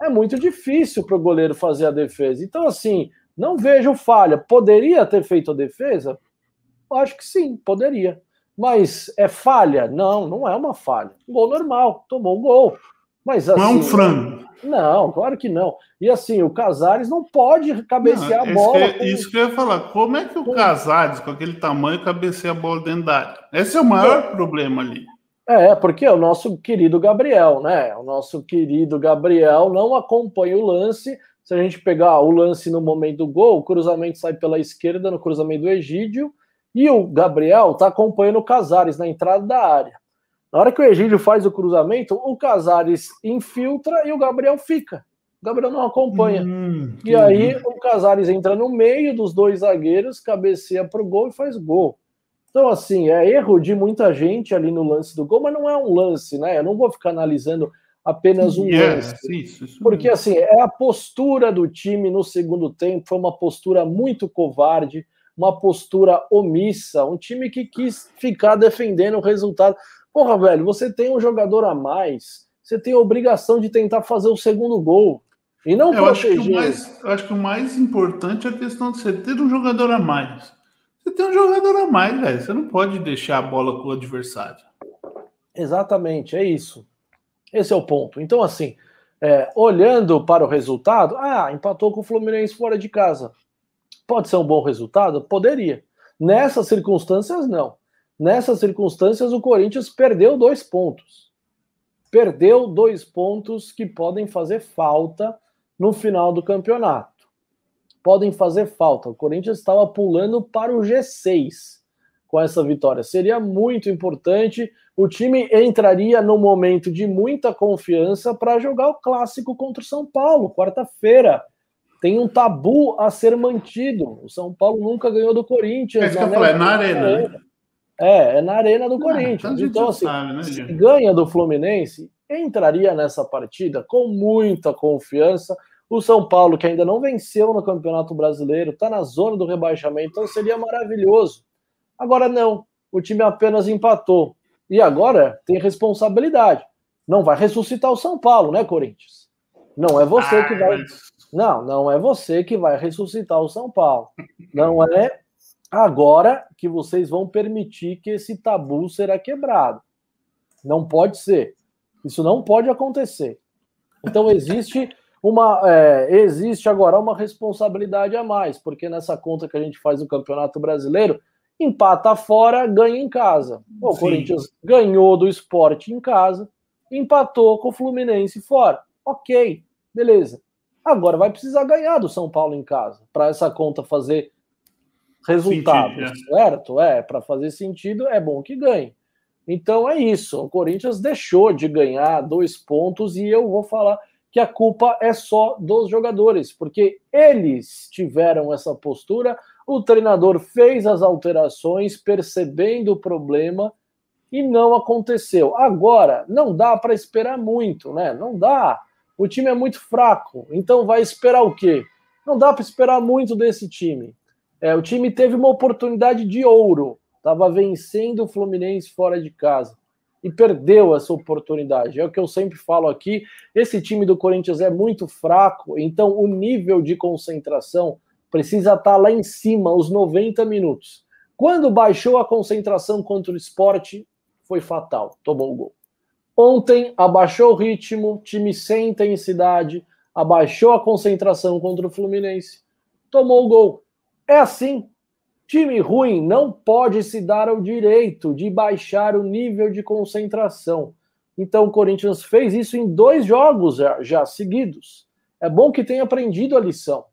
é muito difícil para o goleiro fazer a defesa. Então, assim, não vejo falha. Poderia ter feito a defesa? Eu acho que sim, poderia. Mas é falha? Não, não é uma falha. Gol normal, tomou o gol. Mas, assim, não é um assim, frango. Não, claro que não. E assim, o Casares não pode cabecear não, a bola. Que, Isso que eu ia falar. Como é que o Casares, com aquele tamanho, cabeceia a bola dentro da área? Esse é o maior problema ali. É, porque é o nosso querido Gabriel, né? O nosso querido Gabriel não acompanha o lance. Se a gente pegar o lance no momento do gol, o cruzamento sai pela esquerda no cruzamento do Egídio, e o Gabriel está acompanhando o Casares na entrada da área. Na hora que o Egídio faz o cruzamento, o Casares infiltra e o Gabriel fica. O Gabriel não acompanha. Hum, e aí o Casares entra no meio dos dois zagueiros, cabeceia para o gol e faz gol. Então, assim, é erro de muita gente ali no lance do gol, mas não é um lance, né? Eu não vou ficar analisando apenas um yeah, lance. Isso, isso porque, assim, é a postura do time no segundo tempo, foi uma postura muito covarde, uma postura omissa, um time que quis ficar defendendo o resultado. Porra, velho, você tem um jogador a mais, você tem a obrigação de tentar fazer o segundo gol. E não eu proteger. Acho que, o mais, eu acho que o mais importante é a questão de você ter um jogador a mais. Você tem um jogador a mais, velho. Você não pode deixar a bola com o adversário. Exatamente, é isso. Esse é o ponto. Então, assim, é, olhando para o resultado, ah, empatou com o Fluminense fora de casa. Pode ser um bom resultado? Poderia. Nessas circunstâncias, não. Nessas circunstâncias, o Corinthians perdeu dois pontos. Perdeu dois pontos que podem fazer falta no final do campeonato. Podem fazer falta. O Corinthians estava pulando para o G6 com essa vitória. Seria muito importante. O time entraria no momento de muita confiança para jogar o clássico contra o São Paulo, quarta-feira tem um tabu a ser mantido. O São Paulo nunca ganhou do Corinthians. É, que eu falei, é na arena. É, é na arena do ah, Corinthians. Então, assim, sabe, né, se ganha do Fluminense, entraria nessa partida com muita confiança. O São Paulo, que ainda não venceu no Campeonato Brasileiro, está na zona do rebaixamento, então seria maravilhoso. Agora não, o time apenas empatou. E agora tem responsabilidade. Não vai ressuscitar o São Paulo, né, Corinthians? Não é você ah, que vai. Não, não é você que vai ressuscitar o São Paulo. Não é agora que vocês vão permitir que esse tabu será quebrado. Não pode ser. Isso não pode acontecer. Então existe uma é, existe agora uma responsabilidade a mais, porque nessa conta que a gente faz no Campeonato Brasileiro, empata fora, ganha em casa. o Corinthians ganhou do esporte em casa, empatou com o Fluminense fora. Ok, beleza. Agora vai precisar ganhar do São Paulo em casa para essa conta fazer resultado, sentido, é. certo? É, para fazer sentido, é bom que ganhe. Então é isso. O Corinthians deixou de ganhar dois pontos e eu vou falar que a culpa é só dos jogadores, porque eles tiveram essa postura, o treinador fez as alterações percebendo o problema e não aconteceu. Agora, não dá para esperar muito, né? Não dá o time é muito fraco, então vai esperar o quê? Não dá para esperar muito desse time. É, o time teve uma oportunidade de ouro, estava vencendo o Fluminense fora de casa e perdeu essa oportunidade. É o que eu sempre falo aqui. Esse time do Corinthians é muito fraco, então o nível de concentração precisa estar tá lá em cima, os 90 minutos. Quando baixou a concentração contra o esporte, foi fatal, tomou o gol. Ontem abaixou o ritmo, time sem intensidade, abaixou a concentração contra o Fluminense, tomou o gol. É assim. Time ruim não pode se dar ao direito de baixar o nível de concentração. Então o Corinthians fez isso em dois jogos já, já seguidos. É bom que tenha aprendido a lição.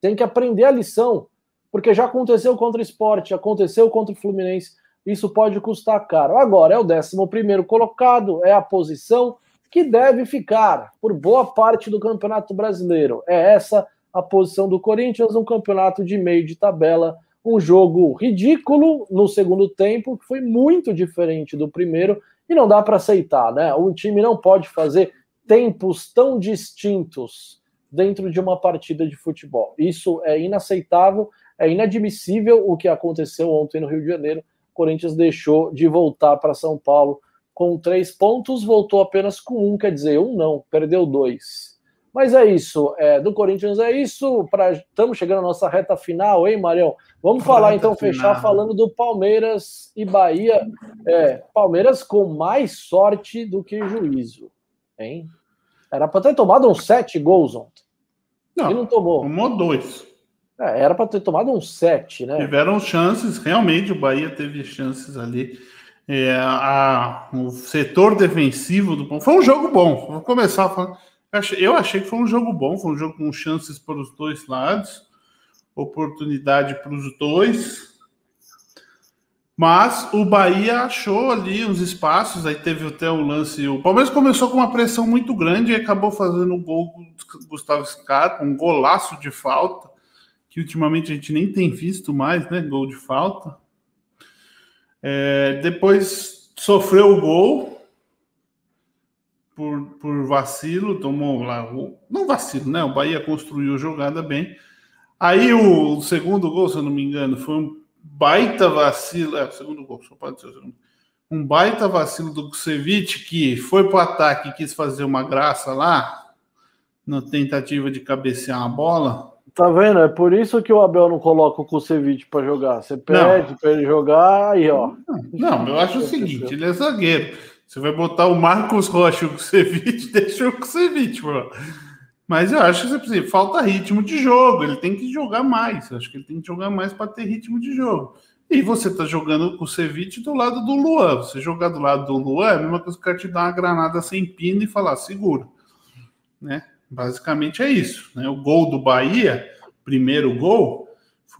Tem que aprender a lição, porque já aconteceu contra o esporte, aconteceu contra o Fluminense isso pode custar caro. Agora, é o 11 colocado, é a posição que deve ficar por boa parte do Campeonato Brasileiro. É essa a posição do Corinthians, um campeonato de meio de tabela, um jogo ridículo no segundo tempo, que foi muito diferente do primeiro, e não dá para aceitar, né? Um time não pode fazer tempos tão distintos dentro de uma partida de futebol. Isso é inaceitável, é inadmissível o que aconteceu ontem no Rio de Janeiro Corinthians deixou de voltar para São Paulo com três pontos, voltou apenas com um, quer dizer, um não, perdeu dois. Mas é isso, é, do Corinthians é isso. Pra, estamos chegando à nossa reta final, hein, Marião? Vamos falar então, final. fechar falando do Palmeiras e Bahia. É, Palmeiras com mais sorte do que juízo, hein? Era para ter tomado uns sete gols ontem. Não, e não tomou. Tomou dois. É, era para ter tomado um 7, né? Tiveram chances, realmente o Bahia teve chances ali. É, a, o setor defensivo do foi um jogo bom. Vou começar falando. Eu achei que foi um jogo bom, foi um jogo com chances para os dois lados, oportunidade para os dois. Mas o Bahia achou ali uns espaços, aí teve até o lance. O Palmeiras começou com uma pressão muito grande e acabou fazendo o gol com o Gustavo Scarpa, um golaço de falta, que ultimamente a gente nem tem visto mais, né? Gol de falta. É, depois sofreu o gol por, por vacilo, tomou lá. Não vacilo, né? O Bahia construiu a jogada bem. Aí o, o segundo gol, se eu não me engano, foi um baita vacilo. É, o segundo gol, só pode ser o segundo. Um baita vacilo do Kusevich que foi para o ataque e quis fazer uma graça lá, na tentativa de cabecear a bola. Tá vendo? É por isso que o Abel não coloca o Kusevich para jogar. Você pede para ele jogar aí, ó. Não, não eu acho o seguinte: ele é zagueiro. Você vai botar o Marcos Rocha e o Kusevich, deixa o Kusevich, pô. Mas eu acho que você precisa, falta ritmo de jogo. Ele tem que jogar mais. Eu acho que ele tem que jogar mais para ter ritmo de jogo. E você está jogando com o Ceviche do lado do Luan. Você jogar do lado do Luan é a mesma coisa que o cara te dar uma granada sem pino e falar seguro. Né? Basicamente é isso. Né? O gol do Bahia, primeiro gol,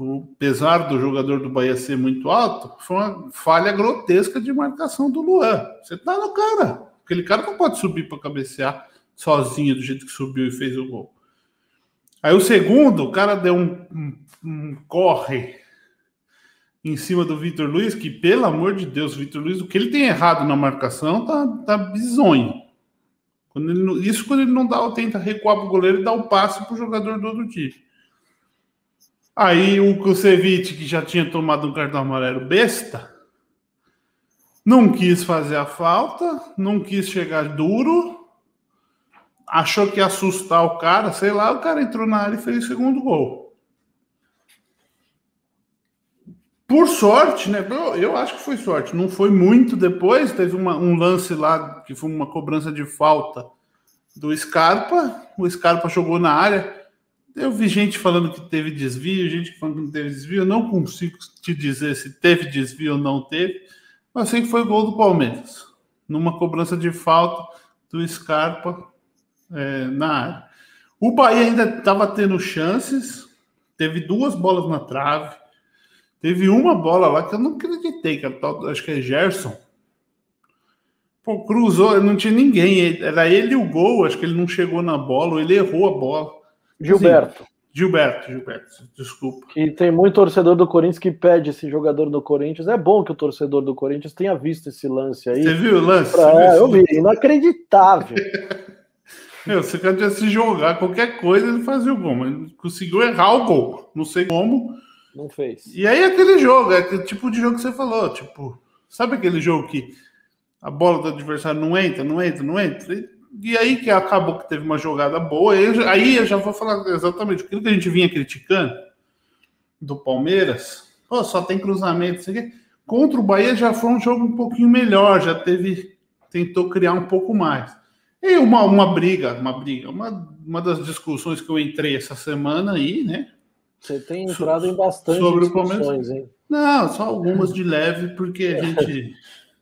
apesar do jogador do Bahia ser muito alto, foi uma falha grotesca de marcação do Luan. Você tá no cara. Aquele cara não pode subir para cabecear sozinho, do jeito que subiu e fez o gol. Aí o segundo, o cara deu um, um, um corre em cima do Vitor Luiz, que pelo amor de Deus, Vitor Luiz, o que ele tem errado na marcação tá, tá bizonho. Quando ele, isso quando ele não dá, tenta recuar para o goleiro e dá o passe para o jogador do outro time. Aí o Kusevich, que já tinha tomado um cartão amarelo besta, não quis fazer a falta, não quis chegar duro, achou que ia assustar o cara, sei lá, o cara entrou na área e fez o segundo gol. Por sorte, né? Eu, eu acho que foi sorte. Não foi muito depois. Teve uma, um lance lá que foi uma cobrança de falta do Scarpa. O Scarpa jogou na área. Eu vi gente falando que teve desvio, gente falando que não teve desvio. Eu não consigo te dizer se teve desvio ou não teve. Mas sei que foi gol do Palmeiras. Numa cobrança de falta do Scarpa é, na área. O Bahia ainda estava tendo chances, teve duas bolas na trave, teve uma bola lá que eu não acreditei, que acho que é Gerson. Pô, cruzou, não tinha ninguém, era ele o gol, acho que ele não chegou na bola, ele errou a bola. Gilberto. Assim, Gilberto, Gilberto, desculpa. Que tem muito torcedor do Corinthians que pede esse jogador do Corinthians. É bom que o torcedor do Corinthians tenha visto esse lance aí. Você viu o lance? Pra... É, eu vi, inacreditável. Meu, se o cara tivesse jogar qualquer coisa, ele fazia o gol, mas conseguiu errar o gol. Não sei como. Não fez. E aí aquele jogo, é aquele tipo de jogo que você falou, tipo, sabe aquele jogo que a bola do adversário não entra, não entra, não entra? E, aí que acabou que teve uma jogada boa, aí eu, aí eu já vou falar exatamente aquilo que a gente vinha criticando do Palmeiras. Pô, só tem cruzamento, isso aqui. Contra o Bahia já foi um jogo um pouquinho melhor, já teve, tentou criar um pouco mais. E uma, uma briga, uma briga, uma, uma das discussões que eu entrei essa semana aí, né? Você tem entrado em bastante sobre discussões, hein? Não, só algumas de leve, porque a gente.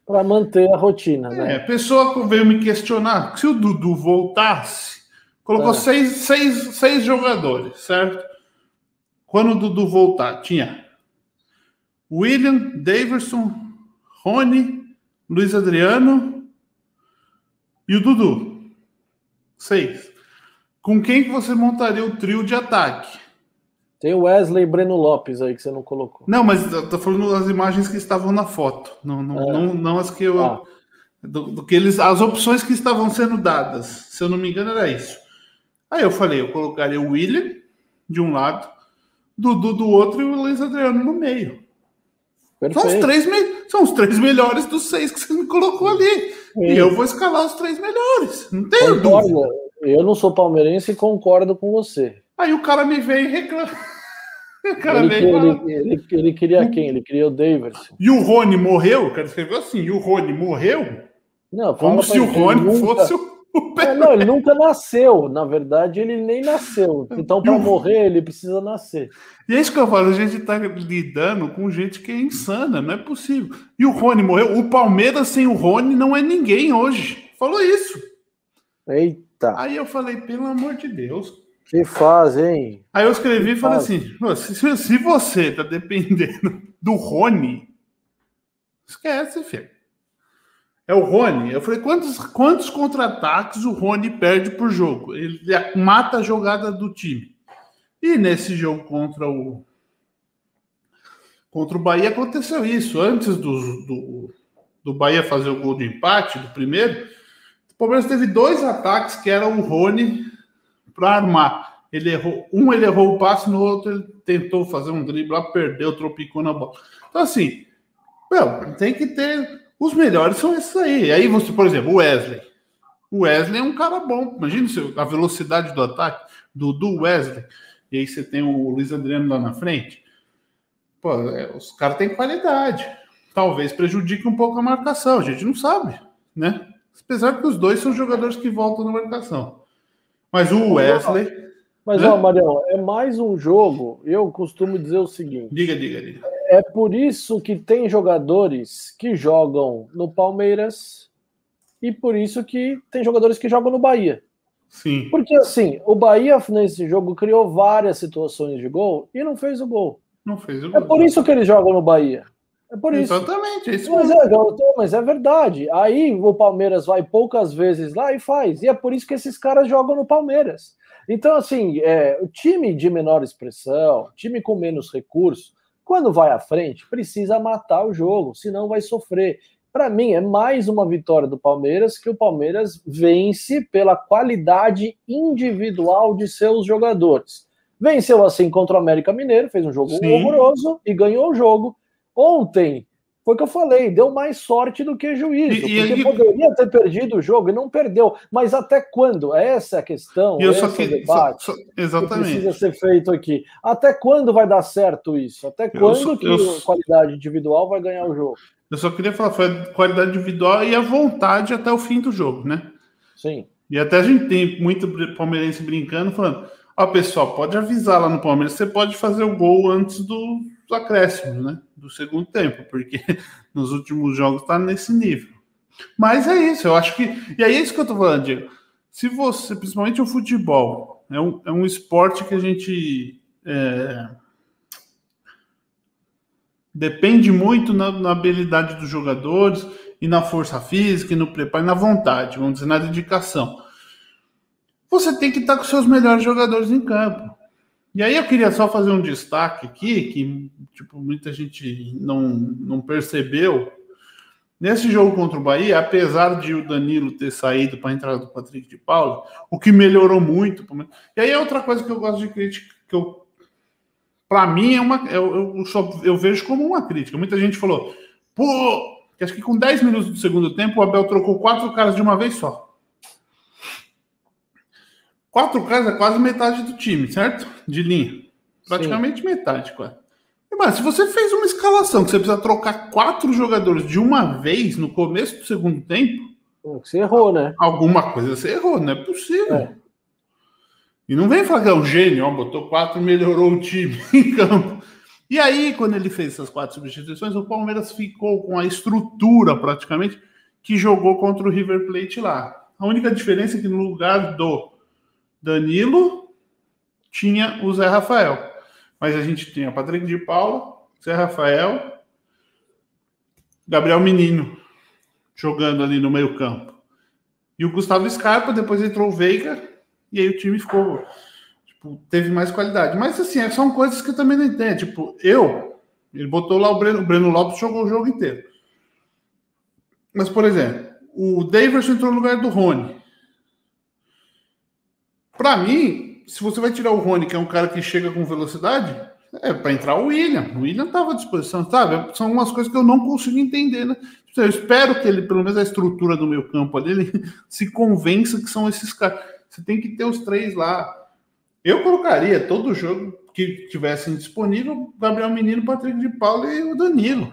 Para manter a rotina, né? É, a pessoa veio me questionar se o Dudu voltasse, colocou é. seis, seis, seis jogadores, certo? Quando o Dudu voltar, tinha William, Daverson, Rony, Luiz Adriano, e o Dudu. Seis. Com quem que você montaria o trio de ataque? Tem o Wesley e Breno Lopes aí que você não colocou. Não, mas eu tô falando das imagens que estavam na foto. Não, não, é. não, não, as que eu. Ah. Do, do, que eles, as opções que estavam sendo dadas. Se eu não me engano, era isso. Aí eu falei, eu colocaria o William de um lado, Dudu do outro e o Luiz Adriano no meio. São os, três me... São os três melhores dos seis que você me colocou ali. E eu vou escalar os três melhores. Não tenho concordo. dúvida. Eu não sou palmeirense e concordo com você. Aí o cara me veio e reclama. Ele, ele, ele, ele, queria quem? Ele queria o Davis. E o Rony morreu? O cara escreveu assim: e o Rony morreu? Não, Como se o Rony nunca... fosse o é, não, ele nunca nasceu. Na verdade, ele nem nasceu. Então, para morrer, ele precisa nascer. E é isso que eu falo: a gente está lidando com gente que é insana, não é possível. E o Rony morreu. O Palmeiras sem o Rony não é ninguém hoje. Falou isso. Eita. Aí eu falei, pelo amor de Deus. Que faz, hein? Aí eu escrevi e falei assim: se, se você tá dependendo do Rony, Esquece, filho. É o Rony. Eu falei, quantos, quantos contra-ataques o Rony perde por jogo? Ele mata a jogada do time. E nesse jogo contra o contra o Bahia aconteceu isso. Antes do, do, do Bahia fazer o gol de empate, do primeiro, o Palmeiras teve dois ataques que eram o Rony para armar. Ele errou, um ele errou o passe, no outro ele tentou fazer um drible lá, perdeu, tropicou na bola. Então, assim, meu, tem que ter os melhores são esses aí. Aí você, por exemplo, o Wesley. O Wesley é um cara bom. Imagina a velocidade do ataque do, do Wesley. E aí você tem o Luiz Adriano lá na frente. Pô, é, os caras têm qualidade. Talvez prejudique um pouco a marcação. A gente não sabe, né? Apesar que os dois são jogadores que voltam na marcação. Mas o Wesley. Mas, ó, Marião, é mais um jogo. Eu costumo dizer o seguinte: diga, diga, diga. É por isso que tem jogadores que jogam no Palmeiras e por isso que tem jogadores que jogam no Bahia. Sim. Porque assim, o Bahia nesse jogo criou várias situações de gol e não fez o gol. Não fez o é gol. É por isso que eles jogam no Bahia. É por isso. Exatamente, é isso mas, é, mas é verdade. Aí o Palmeiras vai poucas vezes lá e faz. E é por isso que esses caras jogam no Palmeiras. Então, assim, é, o time de menor expressão, time com menos recursos, quando vai à frente, precisa matar o jogo, senão vai sofrer. Para mim, é mais uma vitória do Palmeiras que o Palmeiras vence pela qualidade individual de seus jogadores. Venceu assim contra o América Mineiro, fez um jogo Sim. horroroso e ganhou o jogo. Ontem foi o que eu falei, deu mais sorte do que juízo, e, porque e, poderia ter perdido o jogo e não perdeu. Mas até quando? Essa é a questão, esse é o debate só, só, exatamente. que precisa ser feito aqui. Até quando vai dar certo isso? Até quando eu, que eu, a qualidade individual vai ganhar o jogo? Eu só queria falar, foi a qualidade individual e a vontade até o fim do jogo, né? Sim. E até a gente tem muito palmeirense brincando, falando, ó, pessoal, pode avisar lá no Palmeiras, você pode fazer o gol antes do acréscimos, né? Do segundo tempo, porque nos últimos jogos está nesse nível. Mas é isso, eu acho que. E é isso que eu estou falando, Diego. Se você, principalmente o futebol, é um, é um esporte que a gente é, depende muito na, na, habilidade dos jogadores e na força física, e no preparo, e na vontade, vamos dizer, na dedicação. Você tem que estar com seus melhores jogadores em campo. E aí eu queria só fazer um destaque aqui, que tipo, muita gente não, não percebeu. Nesse jogo contra o Bahia, apesar de o Danilo ter saído para a entrada do Patrick de Paulo, o que melhorou muito. E aí é outra coisa que eu gosto de crítica, que eu para mim é uma eu, eu, só, eu vejo como uma crítica. Muita gente falou, pô, acho que com 10 minutos do segundo tempo o Abel trocou quatro caras de uma vez só. Quatro caras é quase metade do time, certo? De linha. Praticamente Sim. metade, quase. Mas se você fez uma escalação que você precisa trocar quatro jogadores de uma vez no começo do segundo tempo. Você errou, né? Alguma coisa você errou, não é possível. É. E não vem falar que é um gênio, ó, botou quatro melhorou o time em campo. E aí, quando ele fez essas quatro substituições, o Palmeiras ficou com a estrutura praticamente que jogou contra o River Plate lá. A única diferença é que no lugar do Danilo, tinha o Zé Rafael. Mas a gente tinha Patrick de Paula, Zé Rafael, Gabriel Menino jogando ali no meio campo. E o Gustavo Scarpa, depois entrou o Veiga, e aí o time ficou. Tipo, teve mais qualidade. Mas assim, são coisas que eu também não entendo. Tipo, eu, ele botou lá o Breno, o Breno Lopes jogou o jogo inteiro. Mas, por exemplo, o Davidson entrou no lugar do Rony. Para mim, se você vai tirar o Rony, que é um cara que chega com velocidade, é para entrar o William. O William estava à disposição, sabe? São umas coisas que eu não consigo entender, né? Eu espero que ele, pelo menos a estrutura do meu campo ali, ele se convença que são esses caras. Você tem que ter os três lá. Eu colocaria todo jogo que tivessem disponível Gabriel Menino, Patrick de Paula e o Danilo.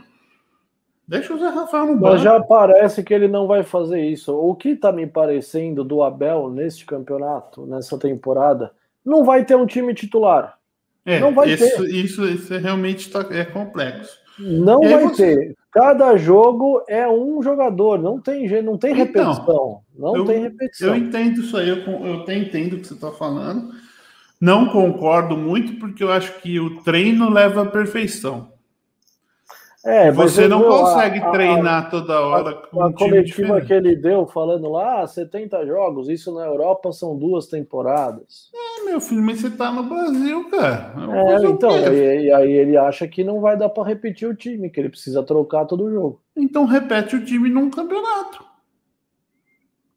Deixa o Zé Rafael no banco. Mas já parece que ele não vai fazer isso. O que está me parecendo do Abel neste campeonato, nessa temporada, não vai ter um time titular. É, não vai isso, ter. Isso, isso realmente tá, é complexo. Não vai você... ter. Cada jogo é um jogador, não tem não tem então, repetição. Não eu, tem repetição. Eu entendo isso aí, eu, eu até entendo o que você está falando. Não concordo muito, porque eu acho que o treino leva à perfeição. É, você não consegue a, treinar a, toda hora com a, um coletiva que ele deu falando lá, ah, 70 jogos, isso na Europa são duas temporadas. É, meu filho, mas você tá no Brasil, cara. É, então, e, e, aí ele acha que não vai dar para repetir o time, que ele precisa trocar todo o jogo. Então repete o time num campeonato.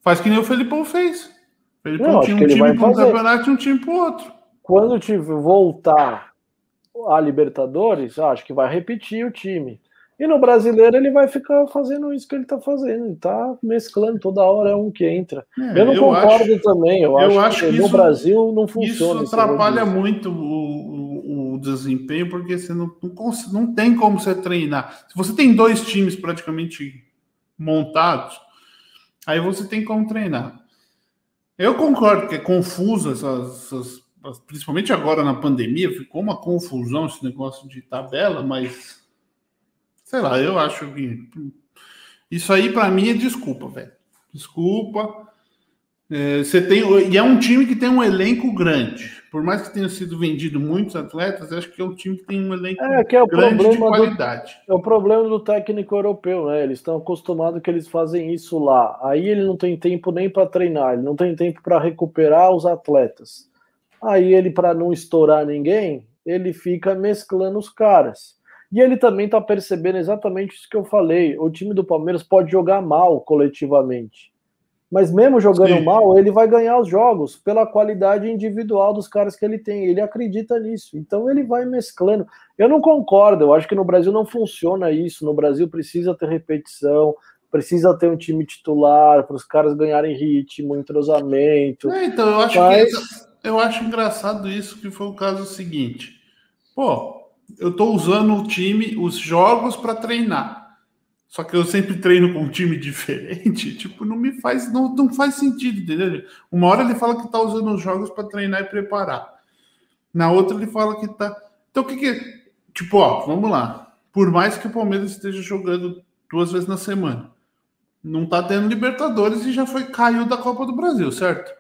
Faz que nem o Felipão fez. O Felipão não, tinha um time para um campeonato e um time para outro. Quando tiver voltar a Libertadores, acho que vai repetir o time. E no brasileiro ele vai ficar fazendo isso que ele está fazendo, ele tá mesclando toda hora é um que entra. É, eu não eu concordo acho, também, eu, eu acho, acho, que, que no Brasil não funciona. Isso atrapalha muito o, o, o, desempenho, porque você não, não, não tem como você treinar. Se você tem dois times praticamente montados, aí você tem como treinar. Eu concordo que é confuso essas, essas principalmente agora na pandemia, ficou uma confusão esse negócio de tabela, mas sei lá, eu acho que isso aí para mim é desculpa, velho. Desculpa. É, você tem e é um time que tem um elenco grande. Por mais que tenha sido vendido muitos atletas, acho que é um time que tem um elenco é, que é o grande de qualidade. Do, é o problema do técnico europeu, né? Eles estão acostumados que eles fazem isso lá. Aí ele não tem tempo nem para treinar, ele não tem tempo para recuperar os atletas. Aí ele, para não estourar ninguém, ele fica mesclando os caras. E ele também está percebendo exatamente isso que eu falei. O time do Palmeiras pode jogar mal coletivamente. Mas mesmo jogando Sim. mal, ele vai ganhar os jogos pela qualidade individual dos caras que ele tem. Ele acredita nisso. Então ele vai mesclando. Eu não concordo. Eu acho que no Brasil não funciona isso. No Brasil precisa ter repetição, precisa ter um time titular para os caras ganharem ritmo, entrosamento. É, então eu acho Mas... que eu acho engraçado isso, que foi o caso seguinte. Pô, eu estou usando o time, os jogos para treinar. Só que eu sempre treino com um time diferente, tipo, não me faz, não, não faz sentido, entendeu? Uma hora ele fala que está usando os jogos para treinar e preparar. Na outra ele fala que está. Então o que que tipo, ó, vamos lá. Por mais que o Palmeiras esteja jogando duas vezes na semana, não está tendo Libertadores e já foi caiu da Copa do Brasil, certo?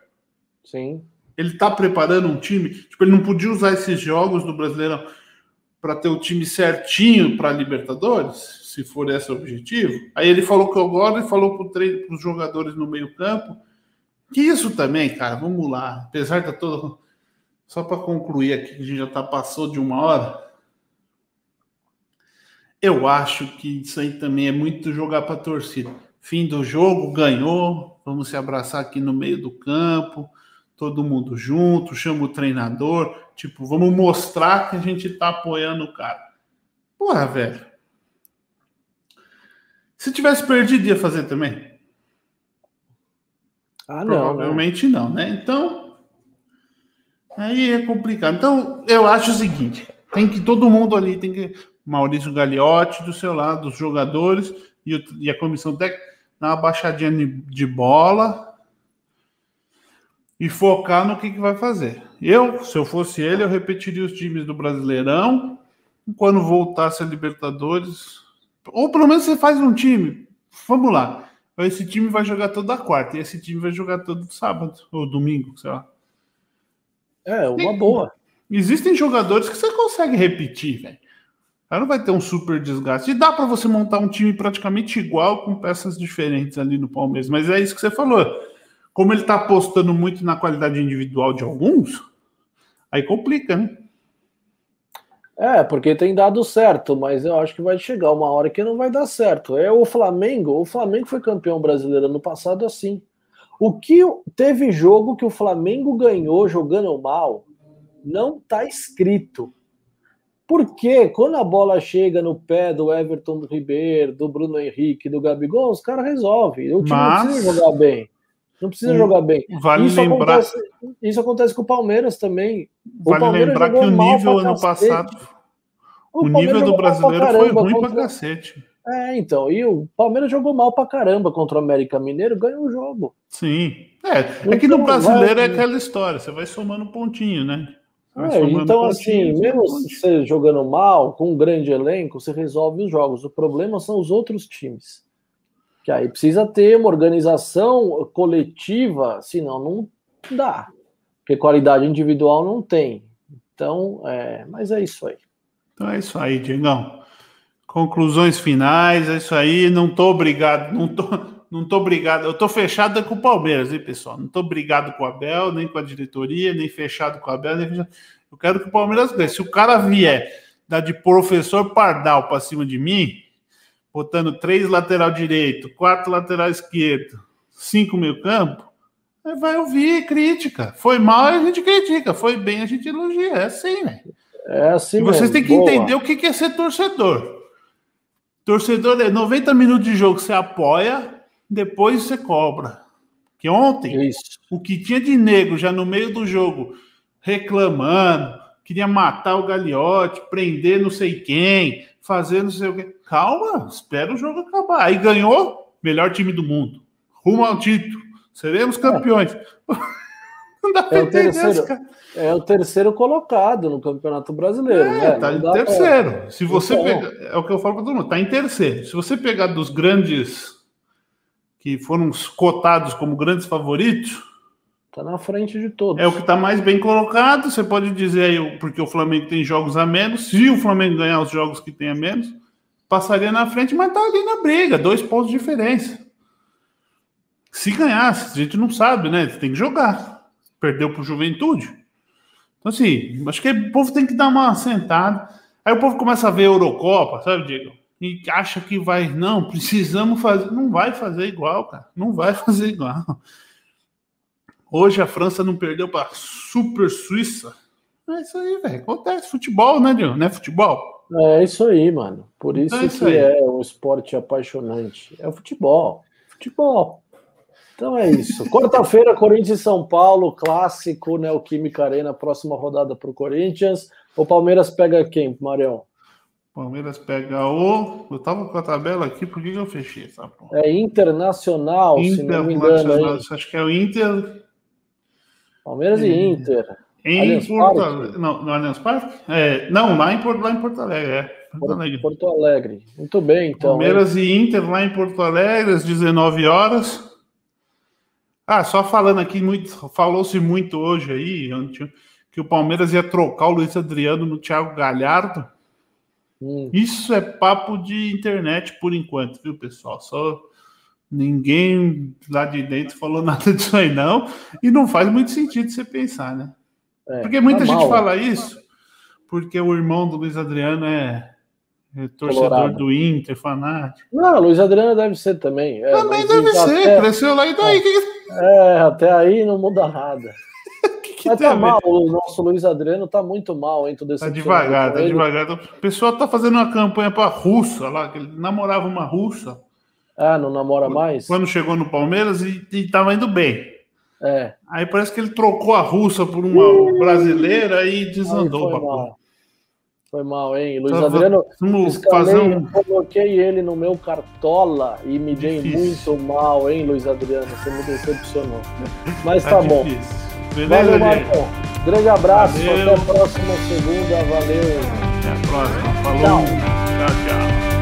Sim. Ele está preparando um time. Tipo, ele não podia usar esses jogos do Brasileirão para ter o time certinho para Libertadores, se for esse o objetivo. Aí ele falou que agora e falou para os jogadores no meio-campo. Que isso também, cara, vamos lá. Apesar de todo. Só para concluir aqui, que a gente já tá, passou de uma hora. Eu acho que isso aí também é muito jogar para torcida. Fim do jogo, ganhou, vamos se abraçar aqui no meio do campo todo mundo junto, chama o treinador, tipo, vamos mostrar que a gente tá apoiando o cara. Porra, velho. Se tivesse perdido, ia fazer também? Ah, não. Né? Provavelmente não, né? Então, aí é complicado. Então, eu acho o seguinte: tem que todo mundo ali, tem que. Maurício Gagliotti do seu lado, os jogadores e, e a comissão técnica, dar uma baixadinha de bola, e focar no que, que vai fazer. Eu, se eu fosse ele, eu repetiria os times do Brasileirão. Quando voltasse a Libertadores, ou pelo menos você faz um time. Vamos lá. Esse time vai jogar toda quarta e esse time vai jogar todo sábado ou domingo, sei lá. É, uma Tem, boa. Existem jogadores que você consegue repetir, velho. Aí não vai ter um super desgaste. E dá para você montar um time praticamente igual com peças diferentes ali no Palmeiras. Mas é isso que você falou como ele está apostando muito na qualidade individual de alguns, aí complica, né? É, porque tem dado certo, mas eu acho que vai chegar uma hora que não vai dar certo. É o Flamengo, o Flamengo foi campeão brasileiro no passado assim. O que teve jogo que o Flamengo ganhou jogando mal, não tá escrito. Porque quando a bola chega no pé do Everton do Ribeiro, do Bruno Henrique, do Gabigol, os caras resolvem. O time Mas... não precisa jogar bem. Não precisa jogar bem. Vale isso lembrar. Acontece, isso acontece com o Palmeiras também. O vale Palmeiras lembrar que o nível ano passado. O, o nível do brasileiro foi ruim contra... pra cacete. É, então. E o Palmeiras jogou mal pra caramba contra o América Mineiro, ganhou o jogo. Sim. É, é que no então, brasileiro vai... é aquela história, você vai somando pontinho, né? É, então, assim, mesmo você jogando mal, com um grande elenco, você resolve os jogos. O problema são os outros times. Que aí precisa ter uma organização coletiva, senão não dá. Porque qualidade individual não tem. Então, é, mas é isso aí. Então é isso aí, Diegão. Conclusões finais, é isso aí. Não tô obrigado, não tô, não tô obrigado. Eu tô fechado com o Palmeiras, hein, pessoal? Não tô obrigado com o Abel, nem com a diretoria, nem fechado com o Abel, nem fechado. Eu quero que o Palmeiras ganhe. Se o cara vier dar de professor Pardal para cima de mim, botando três lateral direito, quatro lateral esquerdo, cinco meio campo, vai ouvir crítica. Foi mal, a gente critica. Foi bem, a gente elogia. É assim, né? É assim e vocês mesmo. têm que Boa. entender o que é ser torcedor. Torcedor é 90 minutos de jogo, você apoia, depois você cobra. Que ontem, Isso. o que tinha de negro já no meio do jogo, reclamando, queria matar o Gagliotti, prender não sei quem, fazer não sei o quê. Calma, espera o jogo acabar. Aí ganhou, melhor time do mundo. Rumo ao título. Seremos campeões. Não dá pra É o entender terceiro. esse cara. É o terceiro colocado no Campeonato Brasileiro. É, né? tá em pra- terceiro. Se você Então. pegar, é o que eu falo para todo mundo, tá em terceiro. Se você pegar dos grandes que foram cotados como grandes favoritos, Tá na frente de todos. é o que está mais bem colocado. Você pode dizer aí, porque o Flamengo tem jogos a menos. Se o Flamengo ganhar os jogos que tem a menos, passaria na frente, mas tá ali na briga, dois pontos de diferença. Se ganhasse, a gente não sabe, né? Tem que jogar. Perdeu para o Juventude. Então, assim, acho que o povo tem que dar uma sentada. Aí o povo começa a ver a Eurocopa, sabe, Diego? E acha que vai, não, precisamos fazer. Não vai fazer igual, cara. Não vai fazer igual. Hoje a França não perdeu para Super Suíça. É isso aí, velho. Acontece. Futebol, né, Diego? Não é futebol? É isso aí, mano. Por isso, É isso que aí. é um esporte apaixonante. É o futebol. Futebol. Então é isso. Quarta-feira, Corinthians e São Paulo, clássico, Neoquímica Arena, próxima rodada para o Corinthians. O Palmeiras pega quem, Marião? Palmeiras pega o. Eu tava com a tabela aqui, por que eu fechei essa porra? É Internacional, se não me engano, Internacional. Acho que é o Inter. Palmeiras e Hum. Inter. Em Allianz Porto? Alegre. Não, no Allianz Parque? É, não, lá em, Porto, lá em Porto Alegre. É. Porto Alegre. Porto Alegre. Muito bem, então. Palmeiras e Inter lá em Porto Alegre, às 19 horas. Ah, só falando aqui, muito, falou-se muito hoje aí, que o Palmeiras ia trocar o Luiz Adriano no Thiago Galhardo. Hum. Isso é papo de internet por enquanto, viu, pessoal? Só ninguém lá de dentro falou nada disso aí, não. E não faz muito sentido você pensar, né? É, Porque muita tá gente fala isso, porque o irmão do Luiz Adriano é, é torcedor Colorado. do Inter, fanático. Não, Luiz Adriano deve ser também. É, Também deve até- ser, cresceu lá e daí. Que, É, até aí não muda nada. que, que Mas tá mal, o nosso Luiz Adriano tá muito mal, hein? Tô Tá devagar, tá ele. devagar. O pessoal tá fazendo uma campanha pra russa lá, que ele namorava uma russa Ah, não namora mais? quando chegou no Palmeiras e, e tava indo bem. É. Aí parece que ele trocou a russa por uma brasileira e Aí desandou foi pra porra. mal. Foi mal, hein? Luiz Tava- Adriano, fazer um. coloquei ele no meu cartola e me dei muito mal, hein, Luiz Adriano? Você me decepcionou. Mas Tá tá, bom. Valeu, Beleza, gente? Marcão. Grande abraço, Valeu. até a próxima segunda. Valeu. Até a próxima. Falou. Tchau. tchau. tchau.